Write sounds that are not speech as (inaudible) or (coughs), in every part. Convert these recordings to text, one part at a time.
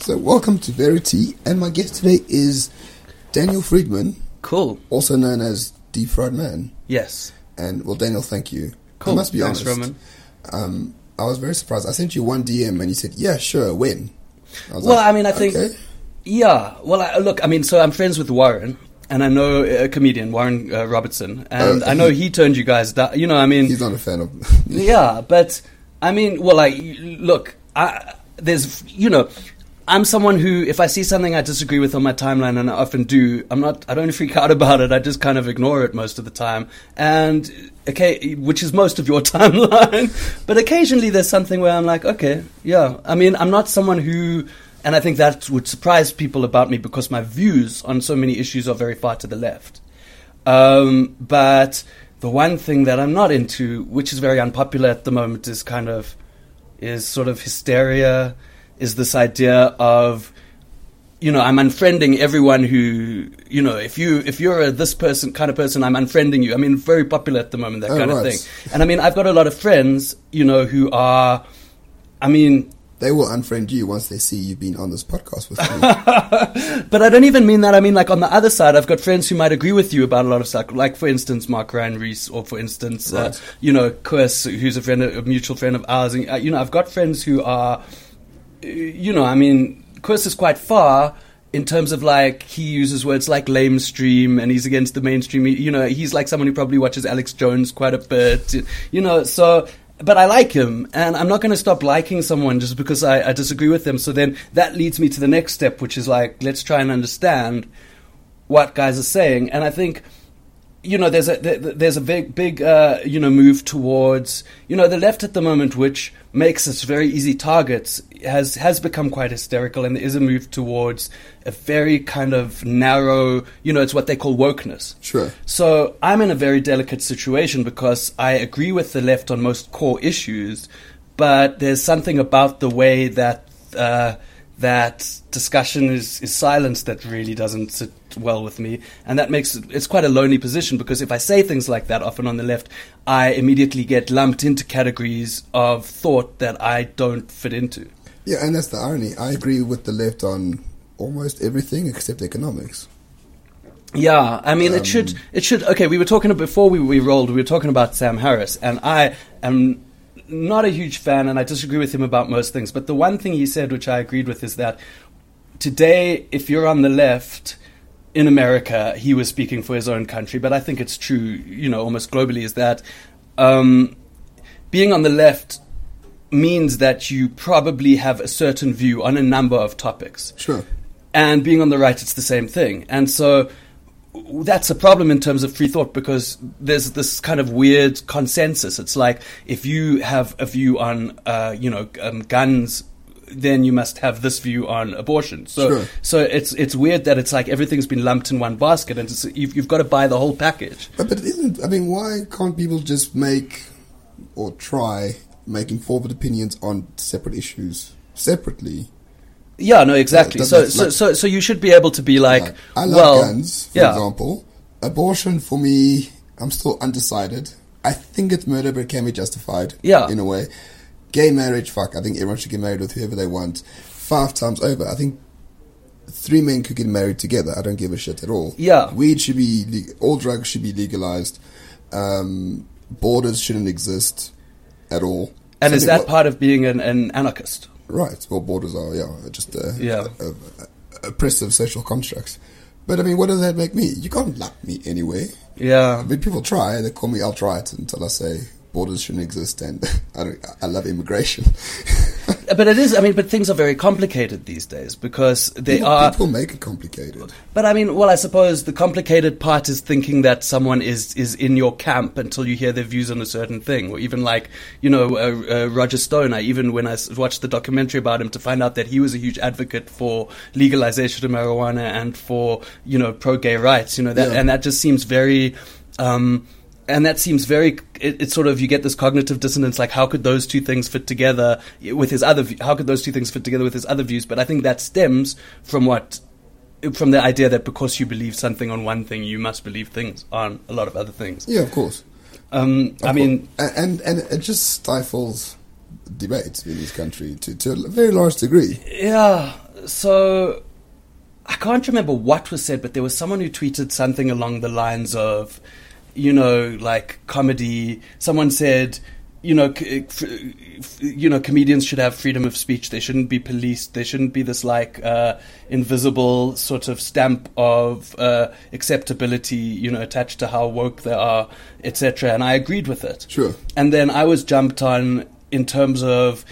So, welcome to Verity, and my guest today is Daniel Friedman, Cool. also known as Deep Fried Man. Yes. And well, Daniel, thank you. Cool. I must be Thanks, honest. Roman. Um, I was very surprised. I sent you one DM, and you said, "Yeah, sure, when?" I was Well, like, I mean, I think, okay. yeah. Well, I, look, I mean, so I'm friends with Warren, and I know a comedian, Warren uh, Robertson, and Oh, I know he- he turned you guys down. You know, I mean, he's not a fan of. (laughs) yeah, but I mean, well, like, look, I, there's, you know, I'm someone who, if I see something I disagree with on my timeline, and I often do, I'm not, I don't freak (laughs) out about it. I just kind of ignore it most of the time, and okay, which is most of your (laughs) timeline. but occasionally, there's something where I'm like, okay, yeah. I mean, I'm not someone who. And I think that would surprise people about me because my views on so many issues are very far to the left. Um, but the one thing that I'm not into, which is very unpopular at the moment, is kind of is sort of hysteria. Is this idea of you know I'm unfriending everyone who you know if you if you're a this person kind of person I'm unfriending you. I mean very popular at the moment that Oh, kind of thing. And I mean I've got a lot of friends you know who are. I mean, they will unfriend you once they see you've been on this podcast with me. (laughs) But I don't even mean that. I mean, like on the other side, I've got friends who might agree with you about a lot of stuff. Like, for instance, Mark Ryan Reese, or for instance, uh, you know, Chris, who's a friend, a mutual friend of ours. And, uh, you know, I've got friends who are, uh, you know, I mean, Chris is quite far in terms of like he uses words like lamestream and he's against the mainstream. You know, he's like someone who probably watches Alex Jones quite a bit. You know, so. But I like him, and I'm not going to stop liking someone just because I, I disagree with them. So then that leads me to the next step, which is like, let's try and understand what guys are saying. And I think, you know, there's a there's a big big uh, you know move towards you know the left at the moment, which makes us very easy targets, has has become quite hysterical, and there is a move towards a very kind of narrow, you know, it's what they call wokeness. Sure. So I'm in a very delicate situation because I agree with the left on most core issues, but there's something about the way that uh, that discussion is, is silenced that really doesn't sit well with me, and that makes it, it's quite a lonely position because if I say things like that often on the left, I immediately get lumped into categories of thought that I don't fit into. yeah, and that's the irony. I agree with the left on almost everything except economics. Yeah, I mean, it should. Um, it should. Okay, we were talking before we, we rolled. We were talking about Sam Harris, and I am not a huge fan, and I disagree with him about most things. But the one thing he said, which I agreed with, is that today, if you're on the left in America, he was speaking for his own country, but I think it's true, you know, almost globally, is that um, being on the left means that you probably have a certain view on a number of topics Sure. and being on the right, it's the same thing. And so that's a problem in terms of free thought because there's this kind of weird consensus. It's like if you have a view on, uh, you know, um, guns. Then you must have this view on abortion. So, Sure. so it's it's weird that it's like everything's been lumped in one basket, and it's, you've, you've got to buy the whole package. But, but it isn't. I mean, why can't people just make or try making forward opinions on separate issues separately? Yeah, no, exactly. that- So, that's so, so, so you should be able to be like, Like, I love well, guns, for yeah. example. Abortion for me, I'm still undecided. I think it's murder, but it can be justified. Yeah. in a way. Gay marriage, fuck. I think everyone should get married with whoever they want. Five times over. I think three men could get married together. I don't give a shit at all. Yeah. weed should be le- all drugs should be legalized. Um, borders shouldn't exist at all. And is that what- part of being an, an anarchist? Right. Well, borders are yeah just uh, Yeah. uh, uh, oppressive social constructs. But I mean, what does that make me? You can't lump me anyway. Yeah. I mean, people try. They call me. I'll until I say borders shouldn't exist, and (laughs) I don't. I love immigration. (laughs) But it is. I mean, but things are very complicated these days because they people, are. people make it complicated. But I mean, well, I suppose the complicated part is thinking that someone is is in your camp until you hear their views on a certain thing, or even like you know uh, uh, Roger Stone. I even when I watched the documentary about him to find out that he was a huge advocate for legalization of marijuana and for you know pro gay rights. You know that, Yeah. and that just seems very. Um, and that seems very. It, it's sort of you get this cognitive dissonance. Like, how could those two things fit together with his other? How could those two things fit together with his other views? But I think that stems from what from the idea that because you believe something on one thing, you must believe things on a lot of other things. Yeah, of course. Um, I Of mean, and and it just stifles debate in this country to to a very large degree. yeah. so I can't remember what was said, but there was someone who tweeted something along the lines of, you know, like comedy. Someone said, you know, c- f- f- you know, comedians should have freedom of speech. They shouldn't be policed. They shouldn't be this like uh, invisible sort of stamp of uh, acceptability, you know, attached to how woke they are, etc. And I agreed with it. Sure. And then I was jumped on in terms of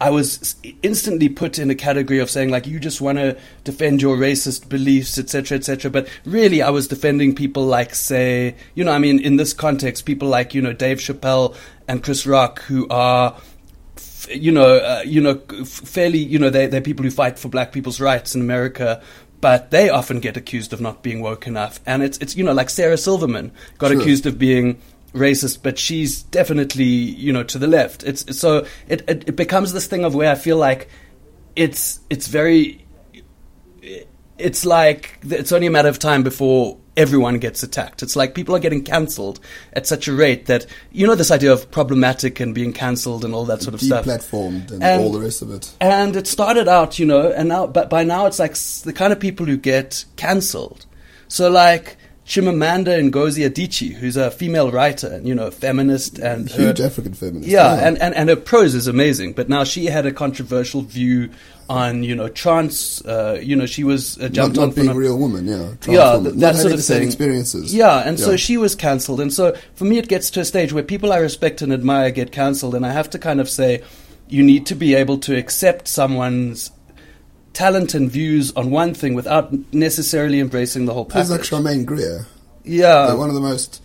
I was instantly put in a category of saying like you just want to defend your racist beliefs, etc., etc. But really, I was defending people like, say, you know, I mean, in this context, people like you know Dave Chappelle and Chris Rock, who are, you know, uh, you know, fairly, you know, they they're people who fight for black people's rights in America. But they often get accused of not being woke enough, and it's it's you know like Sarah Silverman got accused of being racist, but she's definitely you know to the left. It's so it, it it becomes this thing of where I feel like it's it's very it's like it's only a matter of time before everyone gets attacked. It's like people are getting cancelled at such a rate that you know this idea of problematic and being cancelled and all that sort of stuff. Deplatformed and, And- all the rest of it. And it started out, you know, and now, but by now it's like the kind of people who get cancelled. So like Chimamanda Ngozi Adichie, who's a female writer and you know, feminist and her- Huge African feminist. yeah, and, and, and her prose is amazing. But now she had a controversial view on you know trans. Uh, you know, she was uh, not, jumped on not for being not- a real woman, yeah. Yeah, woman, th- that sort of the same thing. experiences. Yeah, and so she was cancelled, and so for me, it gets to a stage where people I respect and admire get cancelled, and I have to kind of say, you need to be able to accept someone's talent and views on one thing without necessarily embracing the whole It's package. like Germaine Greer, yeah, like one of the most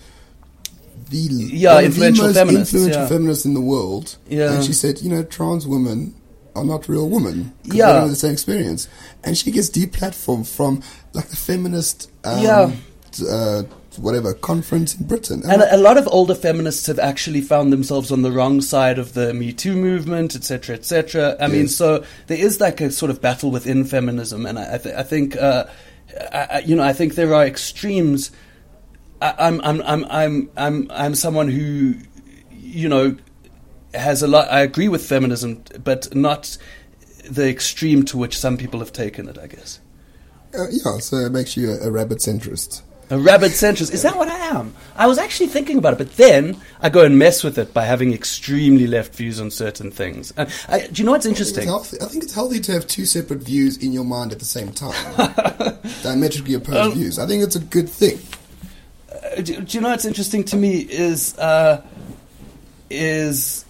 the Yeah, the influential most feminists, influential yeah. feminists in the world. Yeah. and she said, you know, trans women are not real women. Yeah. they don't have the same experience, and she gets deplatformed from like the feminist, um, Yeah. uh, whatever conference in Britain. And a, a lot of older feminists have actually found themselves on the wrong side of the Me Too movement, etc., etc. I mean, so there is like a sort of battle within feminism, and I, I, th- I think, uh, I, you know, I think there are extremes. I'm, I'm, I'm, I'm, I'm, I'm someone who, you know, has a lot. I agree with feminism, but not the extreme to which some people have taken it. I guess. uh, yeah, so it makes you a, a rabbit centrist. A rabid centrist. Is that what I am? I was actually thinking about it, but then I go and mess with it by having extremely left views on certain things. And I, do you know what's I think, interesting? I think it's healthy to have two separate views in your mind at the same time, (laughs) diametrically opposed Um, views. I think it's a good thing. Uh, do, do you know what's interesting to me is uh, is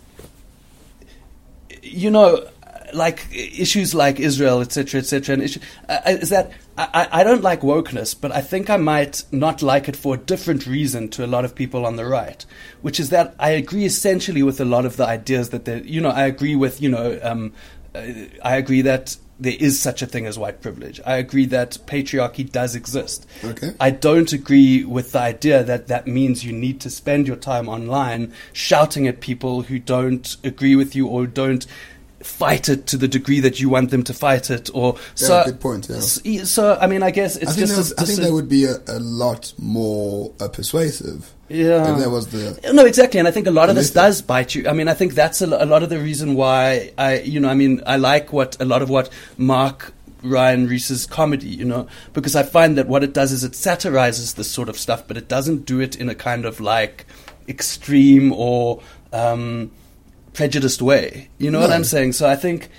you know like issues like Israel, etc., etc., and issue, uh, is that I, I don't like wokeness, but I think I might not like it for a different reason to a lot of people on the right, which is that I agree essentially with a lot of the ideas that they, you know, I agree with, you know, um, uh, I agree that there is such a thing as white privilege. I agree that patriarchy does exist. Okay. I don't agree with the idea that that means you need to spend your time online shouting at people who don't agree with you or don't fight it to the degree that you want them to fight it or so good point, yeah. so I mean I guess it's I think, just was, a- I think a- would be a, a lot more uh, persuasive. Yeah. If that was the. No, exactly, and I think a lot of this does bite you. I mean, I think that's a, a lot of the reason why I, you know, I mean, I like what a lot of what Mark Ryan Reese's comedy, you know, because I find that what it does is it satirizes this sort of stuff, but it doesn't do it in a kind of like extreme or um, prejudiced way. You know what I'm saying? So I think.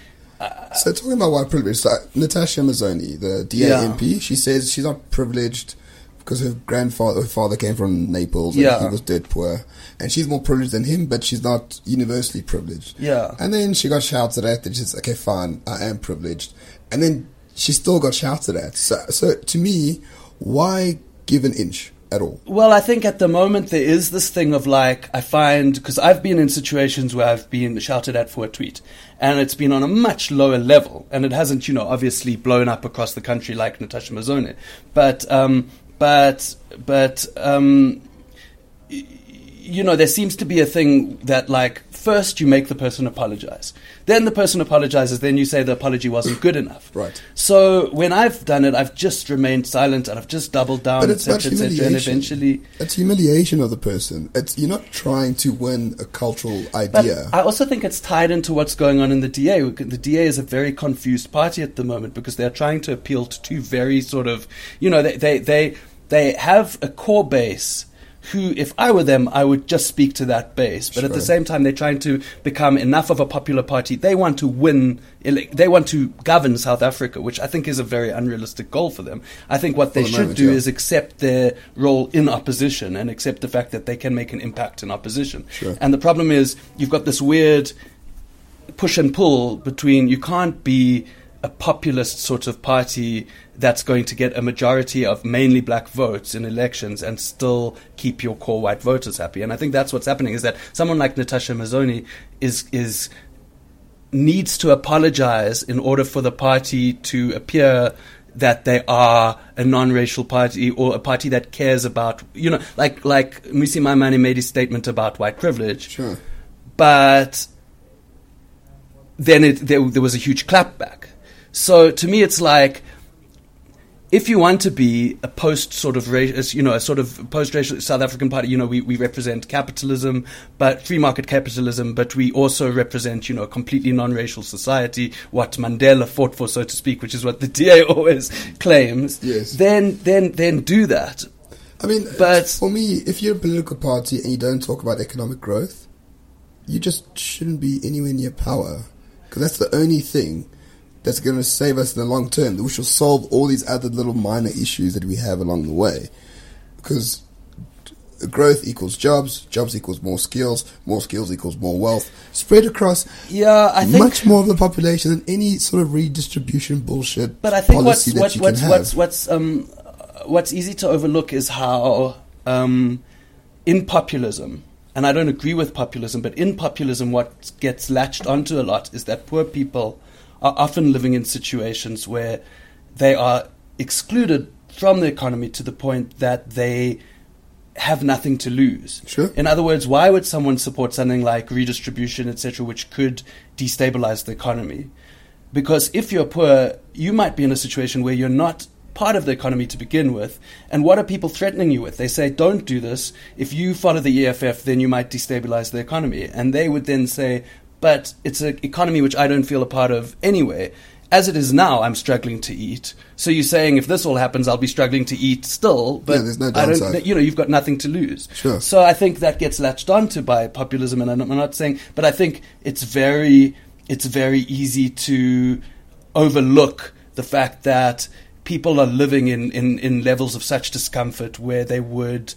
So talking about white privilege, so Natasha Mazzone, the DA Yeah. MP, she says she's not privileged because her grandfather, her father came from Naples and Yeah. he was dirt poor, and she's more privileged than him, but she's not universally privileged. Yeah. And then she got shouted at, and she's okay, fine, I am privileged, and then she still got shouted at. So, so to me, why give an inch at all? Well, I think at the moment there is this thing of like, I find, because I've been in situations where I've been shouted at for a tweet, and it's been on a much lower level, and it hasn't, you know, obviously blown up across the country like Natasha Mazzone. But, um, but, but, um, you know, there seems to be a thing that like first you make the person apologize. Then the person apologizes, then you say the apology wasn't good enough. Right. So when I've done it, I've just remained silent and I've just doubled down, But etc., etc., and humiliation. eventually. It's humiliation of the person. It's you're not trying to win a cultural But idea. I also think it's tied into what's going on in the DA. The DA is a very confused party at the moment because they're trying to appeal to two very sort of, you know, they they they, they have a core base. Who, if I were them, I would just speak to that base. But at the same time, they're trying to become enough of a popular party. They want to win. They want to govern South Africa, which I think is a very unrealistic goal for them. I think what they the should moment, do yeah. is accept their role in opposition and accept the fact that they can make an impact in opposition. Sure. And the problem is, you've got this weird push and pull between you can't be a populist sort of party that's going to get a majority of mainly black votes in elections and still keep your core white voters happy. And I think that's what's happening is that someone like Natasha Mazzone is is needs to apologize in order for the party to appear that they are a non-racial party or a party that cares about you know like like Mmusi Maimane made his statement about white privilege sure. but then it, there, there was a huge clapback. So to me, it's like if you want to be a post sort of you know a sort of post-racial South African party, you know we, we represent capitalism, but free market capitalism, but we also represent you know a completely non-racial society, what Mandela fought for, so to speak, which is what the (laughs) DA always claims. Yes. Then then then do that. I mean, But- for me, if you're a political party and you don't talk about economic growth, you just shouldn't be anywhere near power. Because that's the only thing that's going to save us in the long term. We shall solve all these other little minor issues that we have along the way. Because growth equals jobs, jobs equals more skills, more skills equals more wealth, spread across Yeah, I think much more of the population than any sort of redistribution bullshit But I think what's what's what's what's um what's easy to overlook is how um in populism, and I don't agree with populism, but in populism, what gets latched onto a lot is that poor people are often living in situations where they are excluded from the economy to the point that they have nothing to lose. Sure. In other words, why would someone support something like redistribution, etc., which could destabilize the economy? Because if you're poor, you might be in a situation where you're not part of the economy to begin with. And what are people threatening you with? They say, don't do this. If you follow the EFF, then you might destabilize the economy. And they would then say, but it's an economy which I don't feel a part of anyway. As it is now, I'm struggling to eat. So you're saying if this all happens, I'll be struggling to eat still. But Yeah, there's no I don't, downside. you know, you've got nothing to lose. Sure. So I think that gets latched onto by populism, and I'm I'm not saying, but I think it's very, it's very easy to overlook the fact that people are living in, in, in levels of such discomfort where they would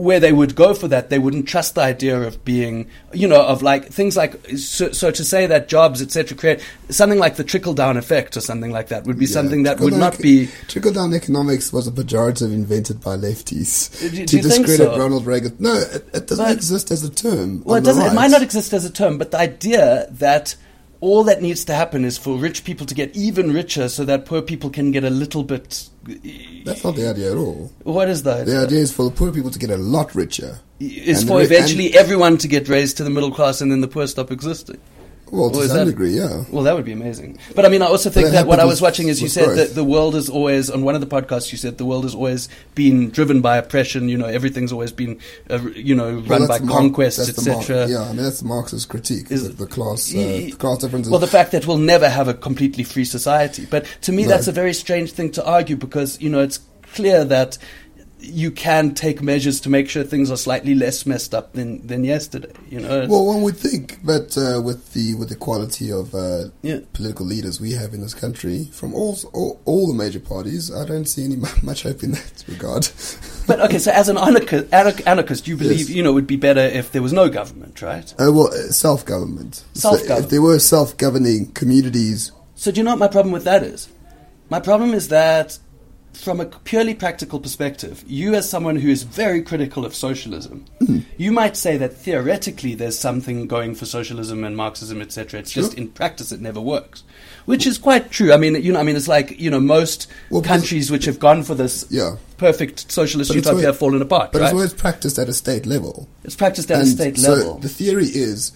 where they would go for that, they wouldn't trust the idea of being, you know, of like things like so, so to say that jobs, etc., create something like the trickle down effect or something like that would be Yeah, something that would not be. Trickle down economics was a pejorative invented by lefties uh, Do you- to do you discredit so? Ronald Reagan. No, it, it doesn't But- exist as a term. Well, it doesn't. It might not exist as a term, but the idea that all that needs to happen is for rich people to get even richer, so that poor people can get a little bit. That's not the idea at all. What is that? The idea is for the poor people to get a lot richer. is and for eventually everyone to get raised to the middle class, and then the poor stop existing. Well, to some that- degree, yeah. Well, that would be amazing. But I mean, I also think that that what I was watching is you said growth. that the world is always on one of the podcasts. You said the world has always been driven by oppression. You know, everything's always been, uh, you know, Well, run by Mar- conquest, etc. Yeah, I mean that's Marx's critique Is- of the class, uh, the class differences. Well, the fact that we'll never have a completely free society. But to me, No. that's a very strange thing to argue because, you know, it's clear that you can take measures to make sure things are slightly less messed up than, than yesterday. You know, well, one would think, but uh, with the with the quality of uh, Yeah. political leaders we have in this country from all, all all the major parties, I don't see any (laughs) much hope in that regard. (laughs) but okay, so as an anarchist, anarchist you believe, Yes. you know, it would be better if there was no government, right? Uh, well, uh, self-government. Self-government. if there were self-governing communities, So do you know what my problem with that is? My problem is that from a purely practical perspective, you as someone who is very critical of socialism, you might say that theoretically there's something going for socialism and Marxism, etc. It's just in practice it never works, which is quite true. I mean, you know, I mean, it's like you know most Well, countries which have gone for this Yeah. perfect socialist utopia always- have fallen apart. But right? it's always practiced at a state level. It's practiced at a And state so level. the theory is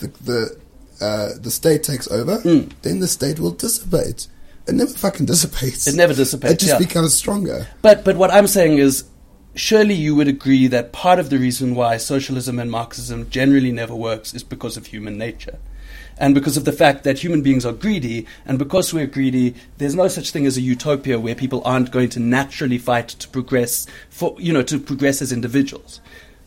the the uh, the state takes over, Mm. then the state will dissipate. It never fucking dissipates. It never dissipates, It just yeah. becomes stronger. But but what I'm saying is, surely you would agree that part of the reason why socialism and Marxism generally never works is because of human nature. And because of the fact that human beings are greedy, and because we're greedy, there's no such thing as a utopia where people aren't going to naturally fight to progress for you know to progress as individuals.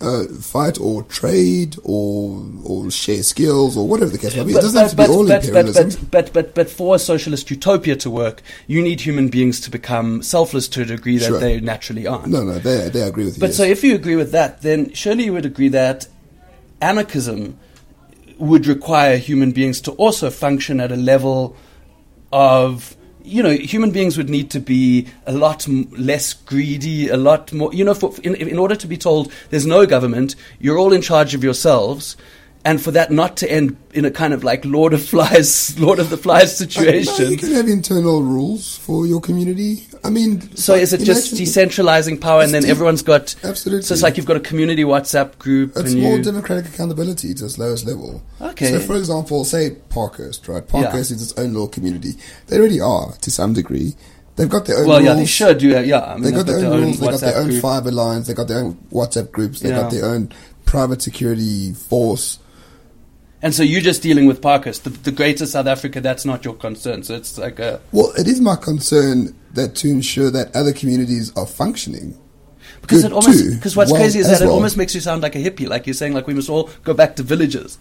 Uh, fight or trade or or share skills or whatever the case may be. It But, doesn't have to but, be all but, but, imperialism. but, but, but, but for a socialist utopia to work, you need human beings to become selfless to a degree that Sure. they naturally aren't. no, no, they they agree with you. But yes. so if you agree with that, then surely you would agree that anarchism would require human beings to also function at a level of you know human beings would need to be a lot m- less greedy a lot more you know for, in, in order to be told there's no government you're all in charge of yourselves and for that not to end in a kind of like lord of flies (laughs) lord of the flies situation you can have internal rules for your community. I mean, so is it just decentralizing power and then de- everyone's got Absolutely. so it's like you've got a community whatsapp group It's and more you, democratic accountability to its lowest level. Okay. So, for example, say Parkhurst, right? Yeah. Parkhurst is its own little community. They already are to some degree. They've got their own well rules. yeah they should yeah yeah I mean, They got they've their own rules. They've got their own fiber lines. They've got their own WhatsApp groups. They Yeah. got their own private security force. And so you're just dealing with Parkhurst, the, the greater South Africa. That's not your concern. So it's like a Well, it is my concern that to ensure that other communities are functioning. because it almost because what's well, crazy is that it almost makes you sound like a hippie, like you're saying like we must all go back to villages.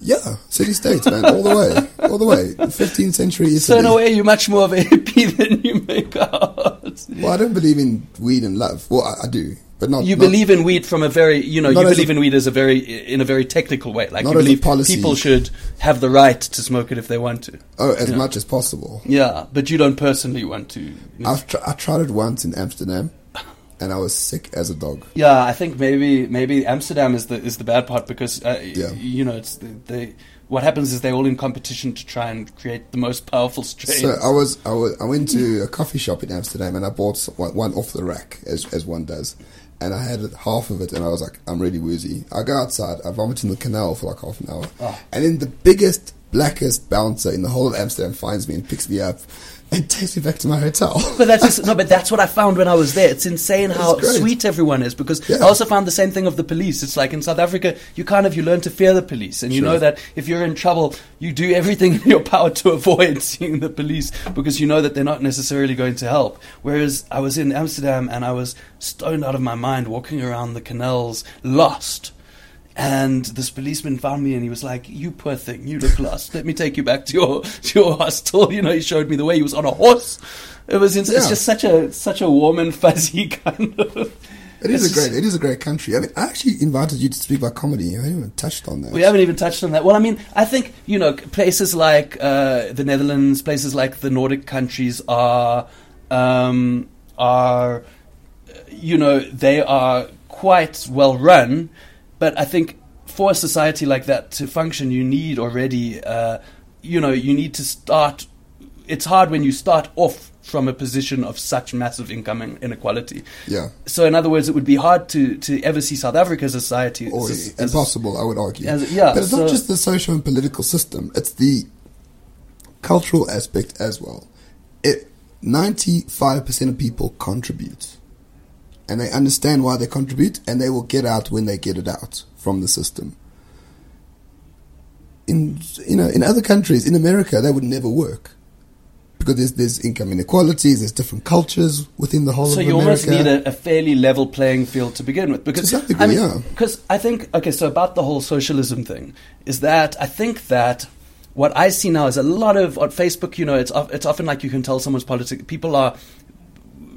Yeah, city states, man, all the way, all the way. 15th century Italy. So in a way, you're much more of a hippie (laughs) than you make out. Well, I don't believe in weed and love. Well, I, I do, but not. You not- believe in weed from a very, you know, you believe a- in weed as a very, in a very technical way. Like Not you believe policy. people should have the right to smoke it if they want to. Oh, as much as possible. Yeah, but you don't personally want to. I've tr- I tried it once in Amsterdam, and I was sick as a dog. Yeah, I think maybe maybe Amsterdam is the is the bad part because uh, Yeah. you know it's the, they what happens is they're all in competition to try and create the most powerful strain. So I was, I was, I went to a coffee shop in Amsterdam, and I bought one one off the rack, as as one does. And I had half of it, and I was like, I'm really woozy. I go outside, I vomit in the canal for like half an hour, Oh. and then the biggest, blackest bouncer in the whole of Amsterdam finds me and picks me up and takes me back to my hotel. (laughs) but that's just, no, but that's what I found when I was there. It's insane how great. sweet everyone is because Yeah. I also found the same thing of the police. It's like in South Africa, you kind of you learn to fear the police, and you Sure. know that if you're in trouble, you do everything (laughs) in your power to avoid (laughs) seeing the police because you know that they're not necessarily going to help. Whereas I was in Amsterdam and I was stoned out of my mind, walking around the canals, lost. And this policeman found me and he was like, You poor thing, you look lost. Let me take you back to your (laughs) to your hostel. You know, he showed me the way. He was on a horse. It was ins- it's just such a such a warm and fuzzy (laughs) kind of It is It's a great, it is a great country. I mean, I actually invited you to speak about comedy. I haven't even touched on that. We haven't even touched on that. Well, I mean, I think you know places like uh, the Netherlands, places like the Nordic countries are um, are you know they are quite well run, but I think for a society like that to function, you need already uh, you know you need to start. It's hard when you start off from a position of such massive income inequality. Yeah. So, in other words, it would be hard to, to ever see South Africa as a society Or as- as- impossible, I would argue. as- yeah, but it's so- not just the social and political system; it's the cultural aspect as well. It ninety-five percent of people contribute, and they understand why they contribute, and they will get out when they get it out from the system. In you know, in other countries, in America, that would never work. Because there's, there's income inequalities, there's different cultures within the whole So of you America. almost need a, a fairly level playing field to begin with, because degree, I mean, yeah. because I think okay, so about the whole socialism thing is that I think that what I see now is a lot of on Facebook. You know, it's it's often like you can tell someone's politics. People are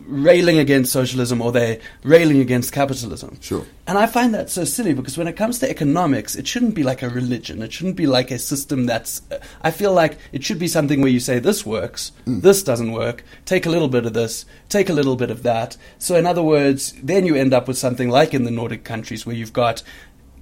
railing against socialism or they're railing against capitalism. Sure. And I find that so silly because when it comes to economics, it shouldn't be like a religion. It shouldn't be like a system that's. I feel like it should be something where you say, this works, hmm. this doesn't work, take a little bit of this, take a little bit of that. So, in other words, then you end up with something like in the Nordic countries where you've got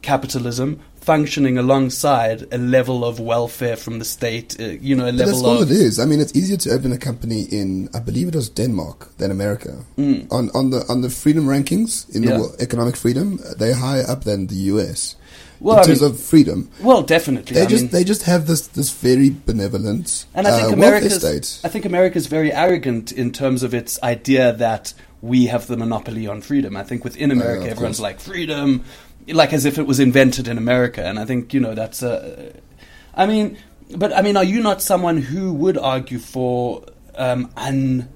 capitalism functioning alongside a level of welfare from the state, uh, you know, a But level that's all it is. I mean, it's easier to open a company in, I believe it was Denmark than America. On on the on the freedom rankings in Mm. Yeah. the world, economic freedom, they're higher up than the US Well, in I terms mean- of freedom. Well, definitely. They I just mean- they just have this this very benevolent And I think uh, America's, state. I think America's very arrogant in terms of its idea that we have the monopoly on freedom. I think within America, of everyone's course. like freedom, like as if it was invented in America. And I think you know that's a. I mean, but I mean, are you not someone who would argue for um, un,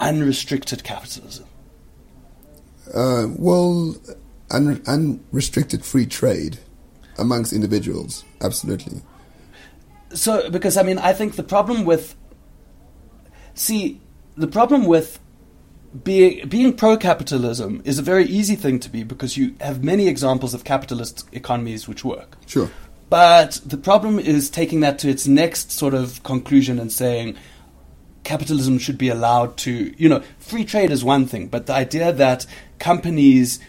unrestricted capitalism? Uh, well, un- unrestricted free trade amongst individuals, absolutely. So, because I mean, I think the problem with, see, the problem with being being pro-capitalism is a very easy thing to be because you have many examples of capitalist economies which work. Sure. But the problem is taking that to its next sort of conclusion and saying capitalism should be allowed to, you know, free trade is one thing, but the idea that companies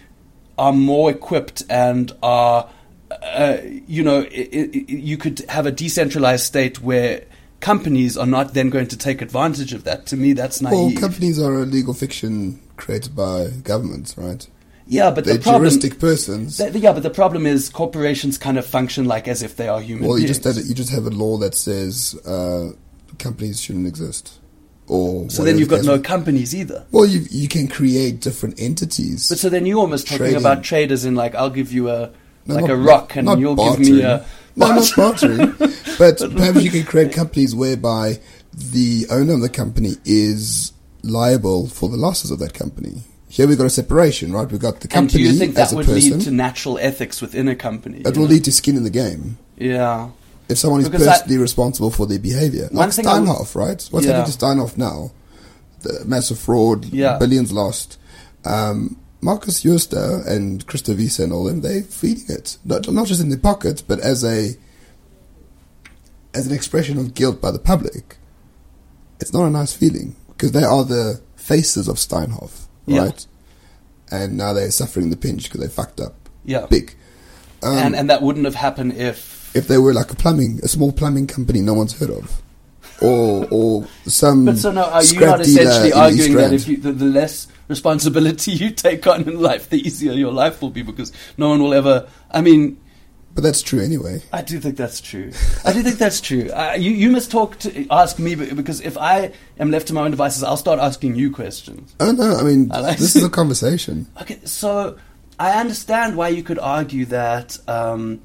are more equipped and are, uh, you know, i i you could have a decentralized state where companies are not then going to take advantage of that. To me, that's naive. Well, companies are a legal fiction created by governments, right? yeah, but They're the problem. juristic persons. th- yeah, but the problem is corporations kind of function like as if they are human well, you beings. just have, you just have a law that says uh, companies shouldn't exist, or so then you've got no companies either. Well, you you can create different entities. But so then you're almost talking Trading. about traders in like I'll give you a No, like not- a rock and you'll give me a No, not bartering. (laughs) but perhaps you can create companies whereby the owner of the company is liable for the losses of that company. Here we've got a separation, right? We've got the And do company you think as that would person. lead to natural ethics within a company? it you will know? lead to skin in the game. Yeah. If someone is Because I- personally responsible for their behavior. Like I would- Steinhoff, right? What's Yeah. happening to Steinhoff now? The massive fraud, Yeah. billions lost. Um, Markus Jooste and Christo Wiese and all them, they're feeding it. Not, not just in their pockets, but as a as an expression of guilt by the public. It's not a nice feeling because they are the faces of Steinhoff, Yeah. right? And now they're suffering the pinch because they fucked up Yeah. big. Um, and and that wouldn't have happened if if they were like a plumbing, a small plumbing company no one's heard of, or or some. But so now are you not essentially arguing that if you, the, the less responsibility (laughs) you take on in life, the easier your life will be because no one will ever I mean But that's true anyway. I do think that's true. I do think that's true. Uh, you, you must talk to ask me because if I am left to my own devices, I'll start asking you questions. Oh no, I mean I like- this is a (laughs) conversation. Okay, so I understand why you could argue that um,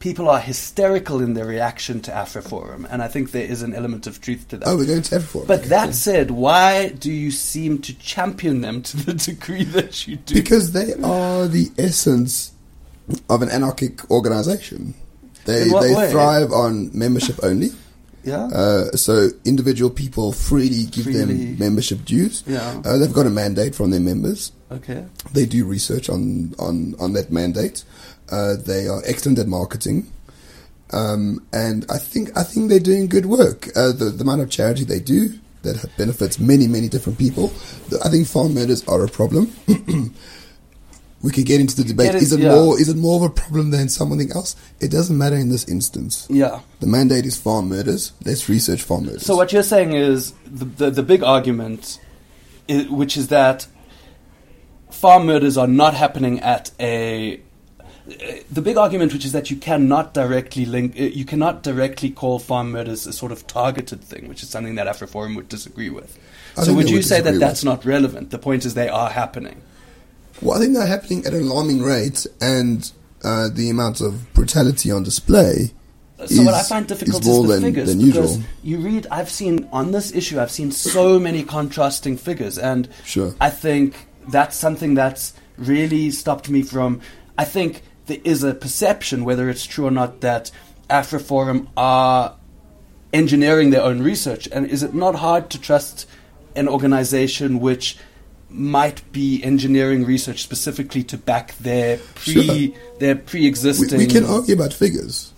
people are hysterical in their reaction to AfriForum, and I think there is an element of truth to that. Oh, we're going to F4. but that said, why do you seem to champion them to the (laughs) degree that you do? because they are the essence of an anarchic organization. They they way? thrive on membership only. yeah, Uh, so individual people freely give Freely. them membership dues. Yeah. Uh, they've got a mandate from their members. okay, They do research on, on, on that mandate. Uh, they are excellent at marketing. Um, and I think I think they're doing good work. Uh, the, the amount of charity they do that benefits many many different people. I think farm murders are a problem. (clears throat) we could get into the debate. Is it yeah. more is it more of a problem than something else? It doesn't matter in this instance. yeah. The mandate is farm murders. Let's research farm murders. So what you're saying is the the, the big argument, i which is that farm murders are not happening at a. The big argument, which is that you cannot directly link, uh, you cannot directly call farm murders a sort of targeted thing, which is something that AfriForum would disagree with. I so would you would say that disagree that's not relevant? The point is they are happening. Well, I think they're happening at an alarming rate, and uh, the amount of brutality on display. So what I find difficult is is, the than- figures than because usual. you read. I've seen on this issue. I've seen so many contrasting figures, and Sure. I think that's something that's really stopped me from. I think there is a perception, whether it's true or not, that AfriForum are engineering their own research, and is it not hard to trust an organization which might be engineering research specifically to back their pre sure. their pre existing? we can argue about figures,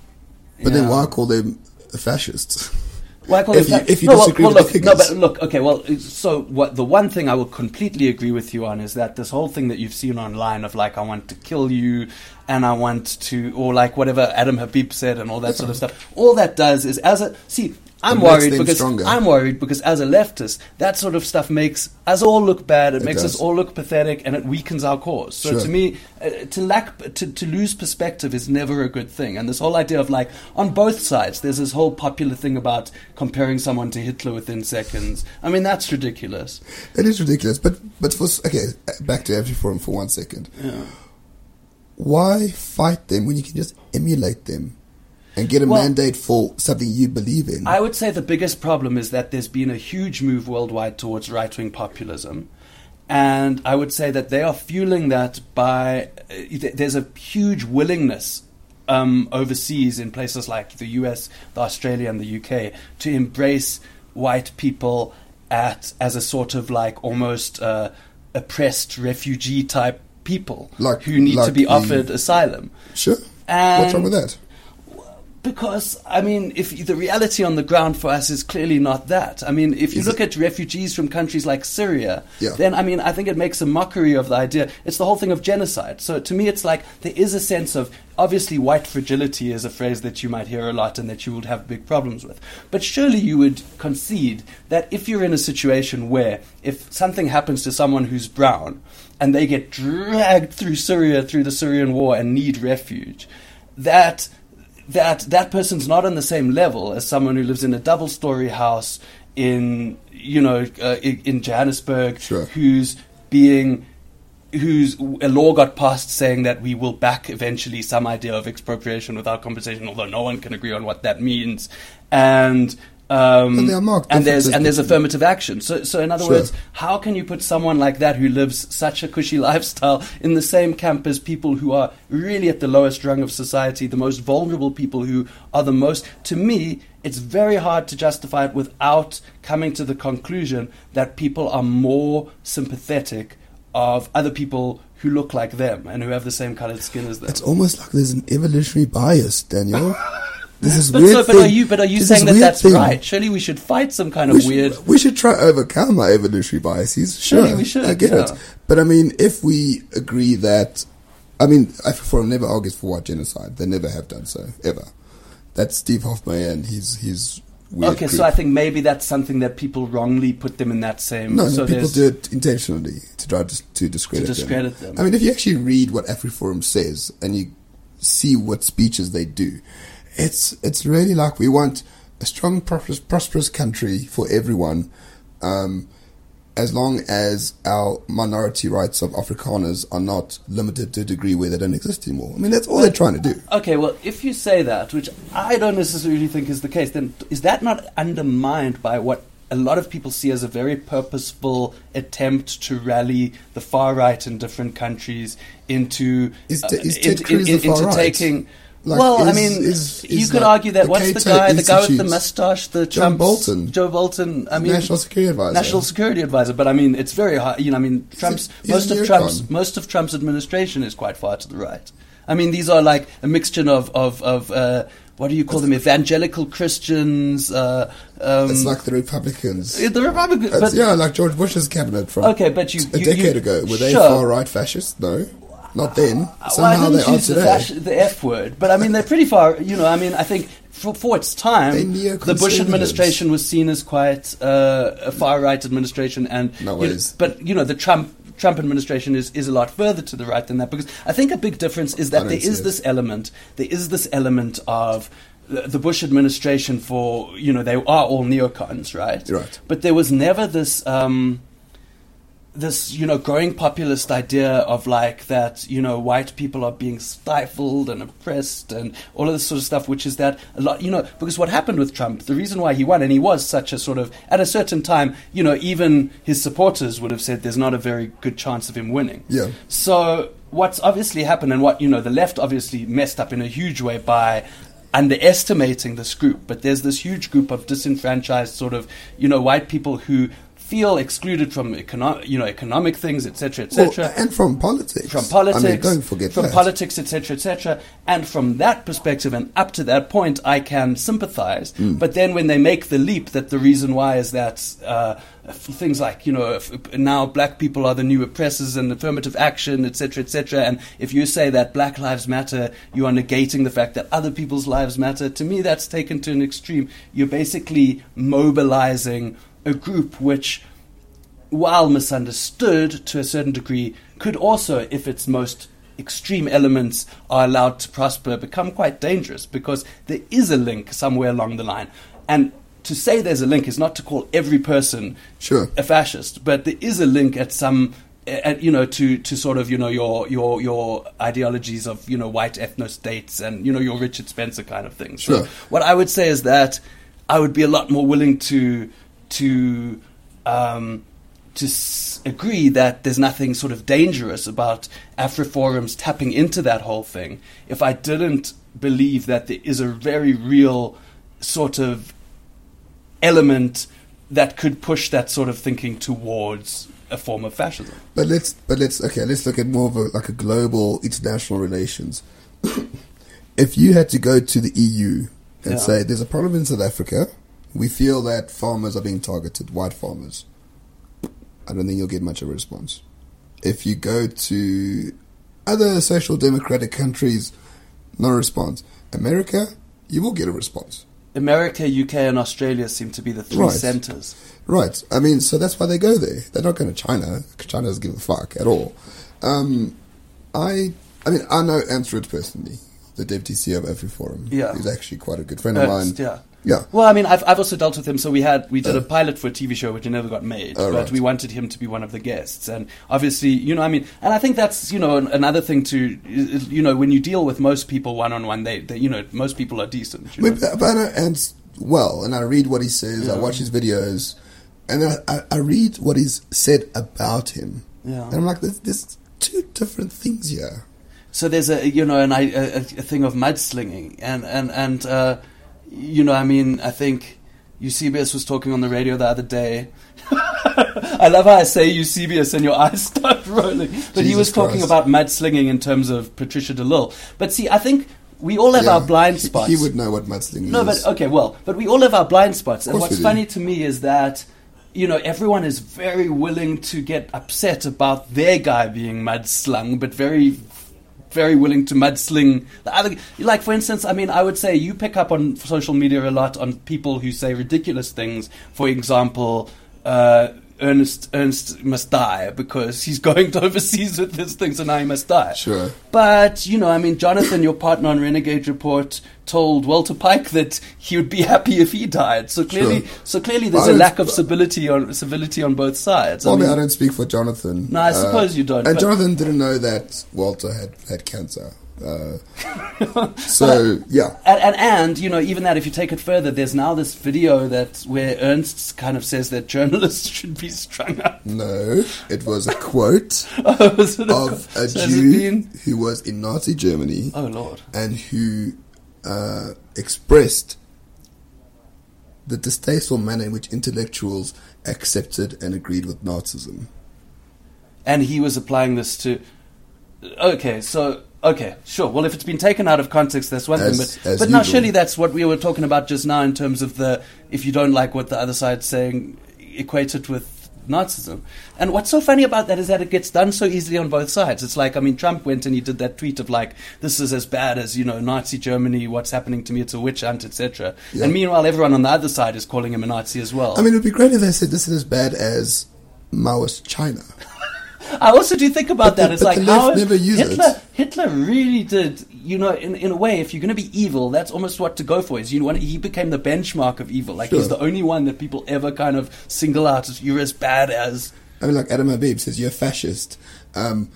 but then why call them fascists? (laughs) Well, I call If you- if you no, disagree well, with the look, no, but look, okay, well, so what? The one thing I will completely agree with you on is that this whole thing that you've seen online of like, I want to kill you, and I want to, or like whatever Adam Habib said, and all that sort of stuff. All that does is, as a see, I'm worried because stronger. I'm worried because as a leftist, that sort of stuff makes us all look bad. It, It makes us all look pathetic, and it weakens our cause. So Sure. to me, uh, to lack to, to lose perspective is never a good thing. And this whole idea of like on both sides, there's this whole popular thing about comparing someone to Hitler within seconds. I mean, that's ridiculous. It is ridiculous. But but for okay, back to AfriForum for one second. Yeah. Why fight them when you can just emulate them and get a Well- mandate for something you believe in? I would say the biggest problem is that there's been a huge move worldwide towards right wing populism. And I would say that they are fueling that by. Uh, th- there's a huge willingness um, overseas in places like the US, the Australia, and the UK to embrace white people at as a sort of like almost uh, oppressed refugee type people Like- who need to like be the- offered asylum. sure. And What's wrong with that? Because I mean, if the reality on the ground for us is clearly not that. I mean, if you Is look at refugees from countries like Syria, Yeah. then I mean, I think it makes a mockery of the idea. It's the whole thing of genocide. So to me, it's like there is a sense of obviously white fragility is a phrase that you might hear a lot and that you would have big problems with. But surely you would concede that if you're in a situation where if something happens to someone who's brown and they get dragged through Syria through the Syrian war and need refuge, that that that person's not on the same level as someone who lives in a double story house in you know uh, in, Johannesburg Sure. who's being whose a law got passed saying that we will back eventually some idea of expropriation without compensation although no one can agree on what that means and um, And there are marked and there's and there's affirmative action. So, so in other Sure. words, how can you put someone like that who lives such a cushy (laughs) lifestyle in the same camp as people who are really at the lowest rung of society, the most vulnerable people who are the most? To me, it's very hard to justify it without coming to the conclusion that people are more sympathetic of other people who look like them and who have the same colored skin as them. It's almost like there's an evolutionary bias, Daniel. (laughs) This is but, weird. so, but thing. are you? But are you There's saying this that that's thing. right? Surely we should fight some kind we of should, weird. We should try to overcome our evolutionary biases. Sure, Surely we should, I get yeah. it. But I mean, if we agree that, I mean, Forum never argues for white genocide. They never have done so ever. That's Steve Hofmeyr and his his weird. Okay, group. so I think maybe that's something that people wrongly put them in that same. No, so people do it intentionally to try to, to discredit, To discredit them. I mean, if you actually read what AfriForum says and you see what speeches they do, it's it's really like we want a strong, prosperous, prosperous country for everyone, um, as long as our minority rights of Afrikaners are not limited to a degree where they don't exist anymore. I mean, that's all they're trying to do. Okay, well, if you say that, which I don't necessarily think is the case, then is that not undermined by what a lot of people see as a very purposeful attempt to rally the far right in different countries into Is uh, Te- is Ted into- Cruz the into right? taking? Like, well, I mean, is- you could like argue that the what's the Cato guy, the guy with the mustache, the John Bolton. Joe Bolton. I mean, National Security Advisor. National Security Advisor, but I mean, it's very hard. You know, I mean, Trump's most of. Trump's most of Trump's administration is quite far to the right. I mean, these are like a mixture of of, of uh, what do you call them? Evangelical Christians. Uh, um, It's like the Republicans. the Republican. It's- But, yeah, like George Bush's cabinet from Okay, but you- a you- decade you- ago. Were they far right fascists? No, not then. well, I Somehow didn't they are use the, today. fash- the F word, but I mean, they're pretty far. You know, I mean, I think for, for its time, the Bush administration was seen as quite uh, a far right administration, and No you know, but you know, the Trump. Trump administration is, is a lot further to the right than that because I think a big difference is that there is it. this element there is this element of the the Bush administration for you know they are all neocons right Right. but there was never this um, this you know growing populist idea of like that you know white people are being stifled and oppressed and all of this sort of stuff which is that a lot you know because what happened with Trump the reason why he won and he was such a sort of at a certain time you know even his supporters would have said there's not a very good chance of him winning Yeah. so what's obviously happened and what you know the left obviously messed up in a huge way by underestimating this group but there's this huge group of disenfranchised sort of you know white people who feel excluded from econo- you know economic things, etc., Well, etc. and from politics. from politics, I mean, don't forget from that. politics, etc., etc. And from that perspective, and up to that point, I can sympathise. Hmm. But then when they make the leap that the reason why is that uh, things like you know if, now black people are the new oppressors and affirmative action, etc., etc. And if you say that Black Lives Matter, you are negating the fact that other people's lives matter. To me, that's taken to an extreme. You're basically mobilizing a group which while misunderstood to a certain degree, could also, if its most extreme elements are allowed to prosper, become quite dangerous because there is a link somewhere along the line. And to say there's a link is not to call every person Sure. a fascist, but there is a link at some. At, you know, to, to sort of you know your your your ideologies of you know white ethno states and you know your Richard Spencer kind of thing. So Sure. what I would say is that I would be a lot more willing to to um, to s- agree that there's nothing sort of dangerous about AfriForums tapping into that whole thing if I didn't believe that there is a very real sort of element that could push that sort of thinking towards a form of fascism. But let's but let's okay. Let's look at more of a, like a global international relations. (coughs) if you had to go to the EU and Yeah. say there's a problem in South Africa, we feel that farmers are being targeted, white farmers. I don't think you'll get much of a response. If you go to other social democratic countries, no response. America, you will get a response. America, UK, and Australia seem to be the three Right. centers. Right. I mean, so that's why they go there. They're not going to China. China doesn't give a fuck at all. Um, I, I mean, I know Ernst personally, the deputy CEO of AfriForum. Yeah. He's actually quite a good friend of mine. yeah. Yeah. Well, I mean, I've, I've also dealt with him. So we had we did Uh. a pilot for a TV show which never got made, but right. we wanted him to be one of the guests. And obviously, you know, I mean, and I think that's you know an, another thing to you know when you deal with most people one on one, they, you know most people are decent. You know? But, I know well, and I read what he says, I watch his videos, and I, I, I read what he's said about him. Yeah. And I'm like, there's, there's two different things here. So there's a you know an, a a thing of mudslinging, and and and uh, you know I mean I think Eusebius was talking on the radio the other day. (laughs) I love how I say Eusebius and your eyes start (laughs) rolling. But he was talking Christ. about mudslinging in terms of Patricia de Lille. But see, I think we all have Yeah. our blind spots. He, would know what mudslinging No, is. No, but okay, well, but we all have our blind spots, and what's funny to me is that you know everyone is very willing to get upset about their guy being mudslung, but very, very willing to mudsling. Like for instance, I mean, I would say you pick up on social media a lot on people who say ridiculous things. For example. Uh, Ernest Ernst must die because he's (laughs) going to overseas with this thing, so now he must die. Sure. But, you know, I mean, Jonathan, your partner on Renegade Report, told Walter Pike that he would be happy if he died. So clearly, Sure. so clearly there's I a lack of civility on, civility on both sides. Well, I, I mean, I don't speak for Jonathan. No, I suppose uh, you don't, And Jonathan didn't know that Walter had had cancer. Uh, (laughs) so yeah, and, and, and, you know, even that, if you take it further, there's now this video that where Ernst kind of says that journalists (laughs) should be strung up. no, it was a quote (laughs) Oh, it of a so Jew who was in Nazi Germany Oh, Lord. and who uh, expressed the distasteful manner in which intellectuals accepted and agreed with Nazism. and he was applying this to. Okay, so okay, sure. Well, if it's been taken out of context, that's one As- thing. But but now, surely that's what we were talking about just now in terms of the if you don't like what the other side's saying, equate it with Nazism. And what's so funny about that is that it gets done so easily on both sides. It's like I mean, Trump went and he did that tweet of like, "This is as bad as you know Nazi Germany. What's happening to me? It's a witch hunt, etc." Yeah. And meanwhile, everyone on the other side is calling him a Nazi as well. I mean, it would be great if they said this is as bad as Maoist China. (laughs) I also do think about But that. the- it's like how Hitler. it. Hitler really did. You know, in in a way, if you're going to be evil, that's almost what to go for. Is you want he became the benchmark of evil. Like he's the only one that people ever kind of single out as you're as bad as. I mean, like Adam Habib says, you're a fascist. Um,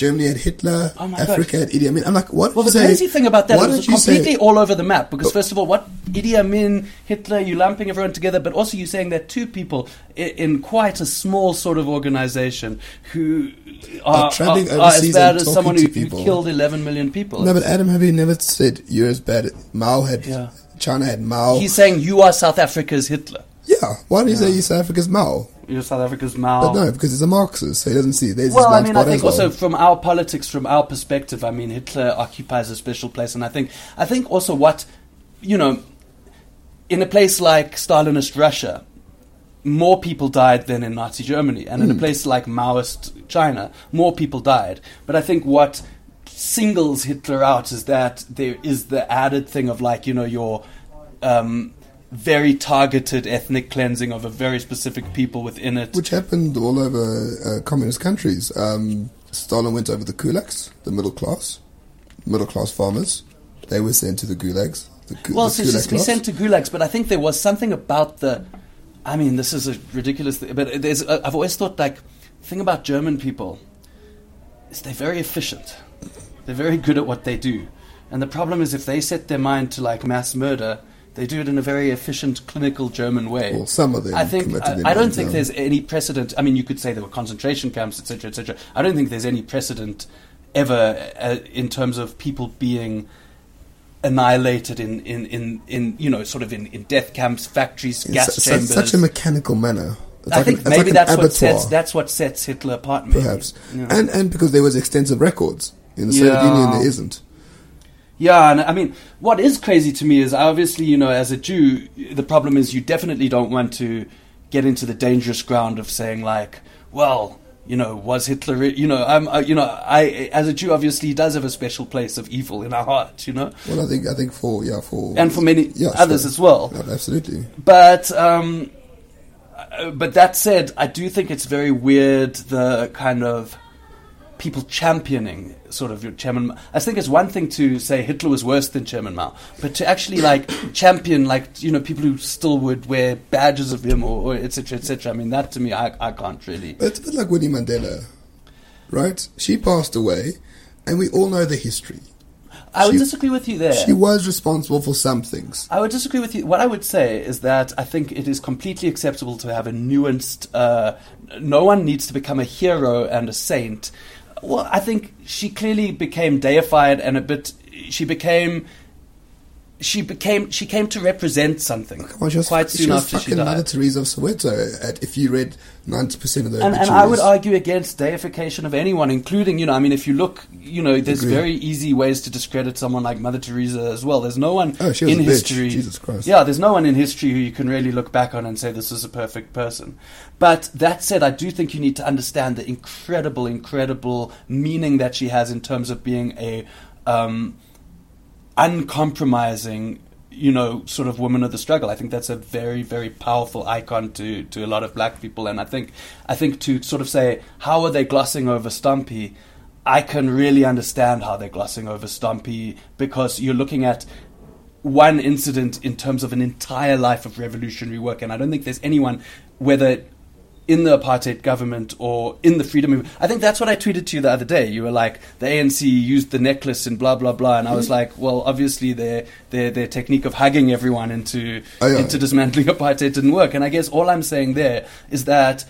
Germany had Hitler. Oh Africa had Idi Amin. I'm like, what? Well, the say- crazy thing about that why is don't it's you say- completely all over the map. Because first of all, what Idi Amin, Hitler, you lumping everyone together, but also you saying that two people i- in quite a small sort of organization who are, Are travelling are- are as bad as someone who, who killed 11 million people. No, but Adam Habib never said you're as bad. Mao had. Yeah. China had Mao. He's saying you are South Africa's Hitler. Yeah. Why do you say South Africa's Mao? You're South Africa's Mao. But no, because he's a Marxist, so he doesn't see. There's Well, I mean, I think well. also from our politics, from our perspective, I mean, Hitler occupies a special place, and I think, I think also what, you know, in a place like Stalinist Russia, more people died than in Nazi Germany, and in a place like Maoist China, more people died. But I think what singles Hitler out is that there is the added thing of like, you know, your um, very targeted ethnic cleansing of a very specific people within it. Which happened all over uh, communist countries. Um, Stalin went over the kulaks, the middle class, middle class farmers. They were sent to the gulags. The, gu- Well, so she's been sent to gulags, but I think there was something about the. I mean, this is a ridiculous thing, but there's. Uh, I've always thought like, the thing about German people is they're very efficient. They're very good at what they do, and the problem is if they set their mind to like mass murder, they do it in a very efficient, clinical German way. Well, some of them I think I, I don't think there's any precedent. I mean, you could say there were concentration camps, etc., etc. I don't think there's any precedent ever uh, in terms of people being annihilated in, in, in, in you know sort of in, in death camps, factories, in gas su- chambers. such a mechanical manner. It's I like think an- maybe like that's what sets that's what sets Hitler apart. Maybe. perhaps, Yeah. and and because there was extensive records in the Soviet Yeah. Union, there isn't. Yeah, and I mean, what is crazy to me is obviously, you know, as a Jew, the problem is you definitely don't want to get into the dangerous ground of saying like, well, you know, was Hitler, you know, I'm, uh, you know, I, as a Jew, obviously, he does have a special place of evil in our heart, you know, Well, I think I think for yeah for and for many yeah, others sure. as well. Absolutely. But um, uh, but that said, I do think it's very weird the kind of people championing sort of your Chairman. I think it's one thing to say Hitler was worse than Chairman Mao, but to actually like (coughs) champion like you know people who still would wear badges of him or, etc etc. I mean that to me I I can't really. It's a bit like Winnie Mandela, right? She passed away, and we all know the history. I would She- disagree with you there. She was responsible for some things. I would disagree with you. What I would say is that I think it is completely acceptable to have a nuanced. Uh, no one needs to become a hero and a saint. Well, I think she clearly became deified and a bit. She became. She became. She came to represent something on, she was, quite she soon was after she fucking Mother. Teresa of Soweto. At, if you read ninety percent of the And, and I would argue against deification of anyone, including, you know, I mean, if you look, you know, there's Agree. very easy ways to discredit someone like Mother Teresa as well. There's no one Oh, she was in history. Jesus Christ. Yeah, there's no one in history who you can really look back on and say this is a perfect person. But that said, I do think you need to understand the incredible, incredible meaning that she has in terms of being a um, uncompromising, you know, sort of woman of the struggle. I think that's a very, very powerful icon to, to a lot of black people. And I think I think to sort of say how are they glossing over Stompie, I can really understand how they're glossing over Stompie because you're looking at one incident in terms of an entire life of revolutionary work. And I don't think there's anyone, whether in the apartheid government or in the freedom movement. I think that's what I tweeted to you the other day. You were like, the ANC used the necklace and blah blah blah, and I was Mm-hmm. like, well, obviously their their their technique of hugging everyone into Oh, yeah. into dismantling (laughs) apartheid didn't work. And I guess all I'm saying there is that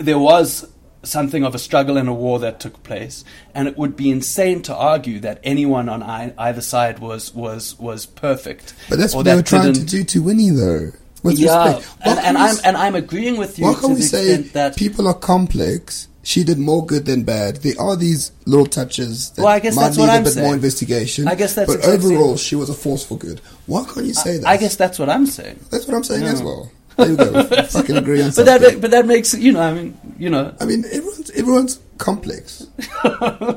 there was something of a struggle and a war that took place, and it would be insane to argue that anyone on ei- either side was was was perfect. But that's or what they were trying to do to Winnie, though. With yeah, respect. And, and I'm s- and I'm agreeing with you Why can't we say that people are complex? She did more good than bad. There are these little touches that Well, I guess might that's need what a I'm bit saying. more investigation. I guess that's but exactly- overall, she was a force for good. Why can't you say that? I guess that's what I'm saying. that's what I'm saying Yeah. as well. There you go. (laughs) Fucking agree on But something. that but that makes you know I mean you know I mean, everyone's everyone's complex. (laughs)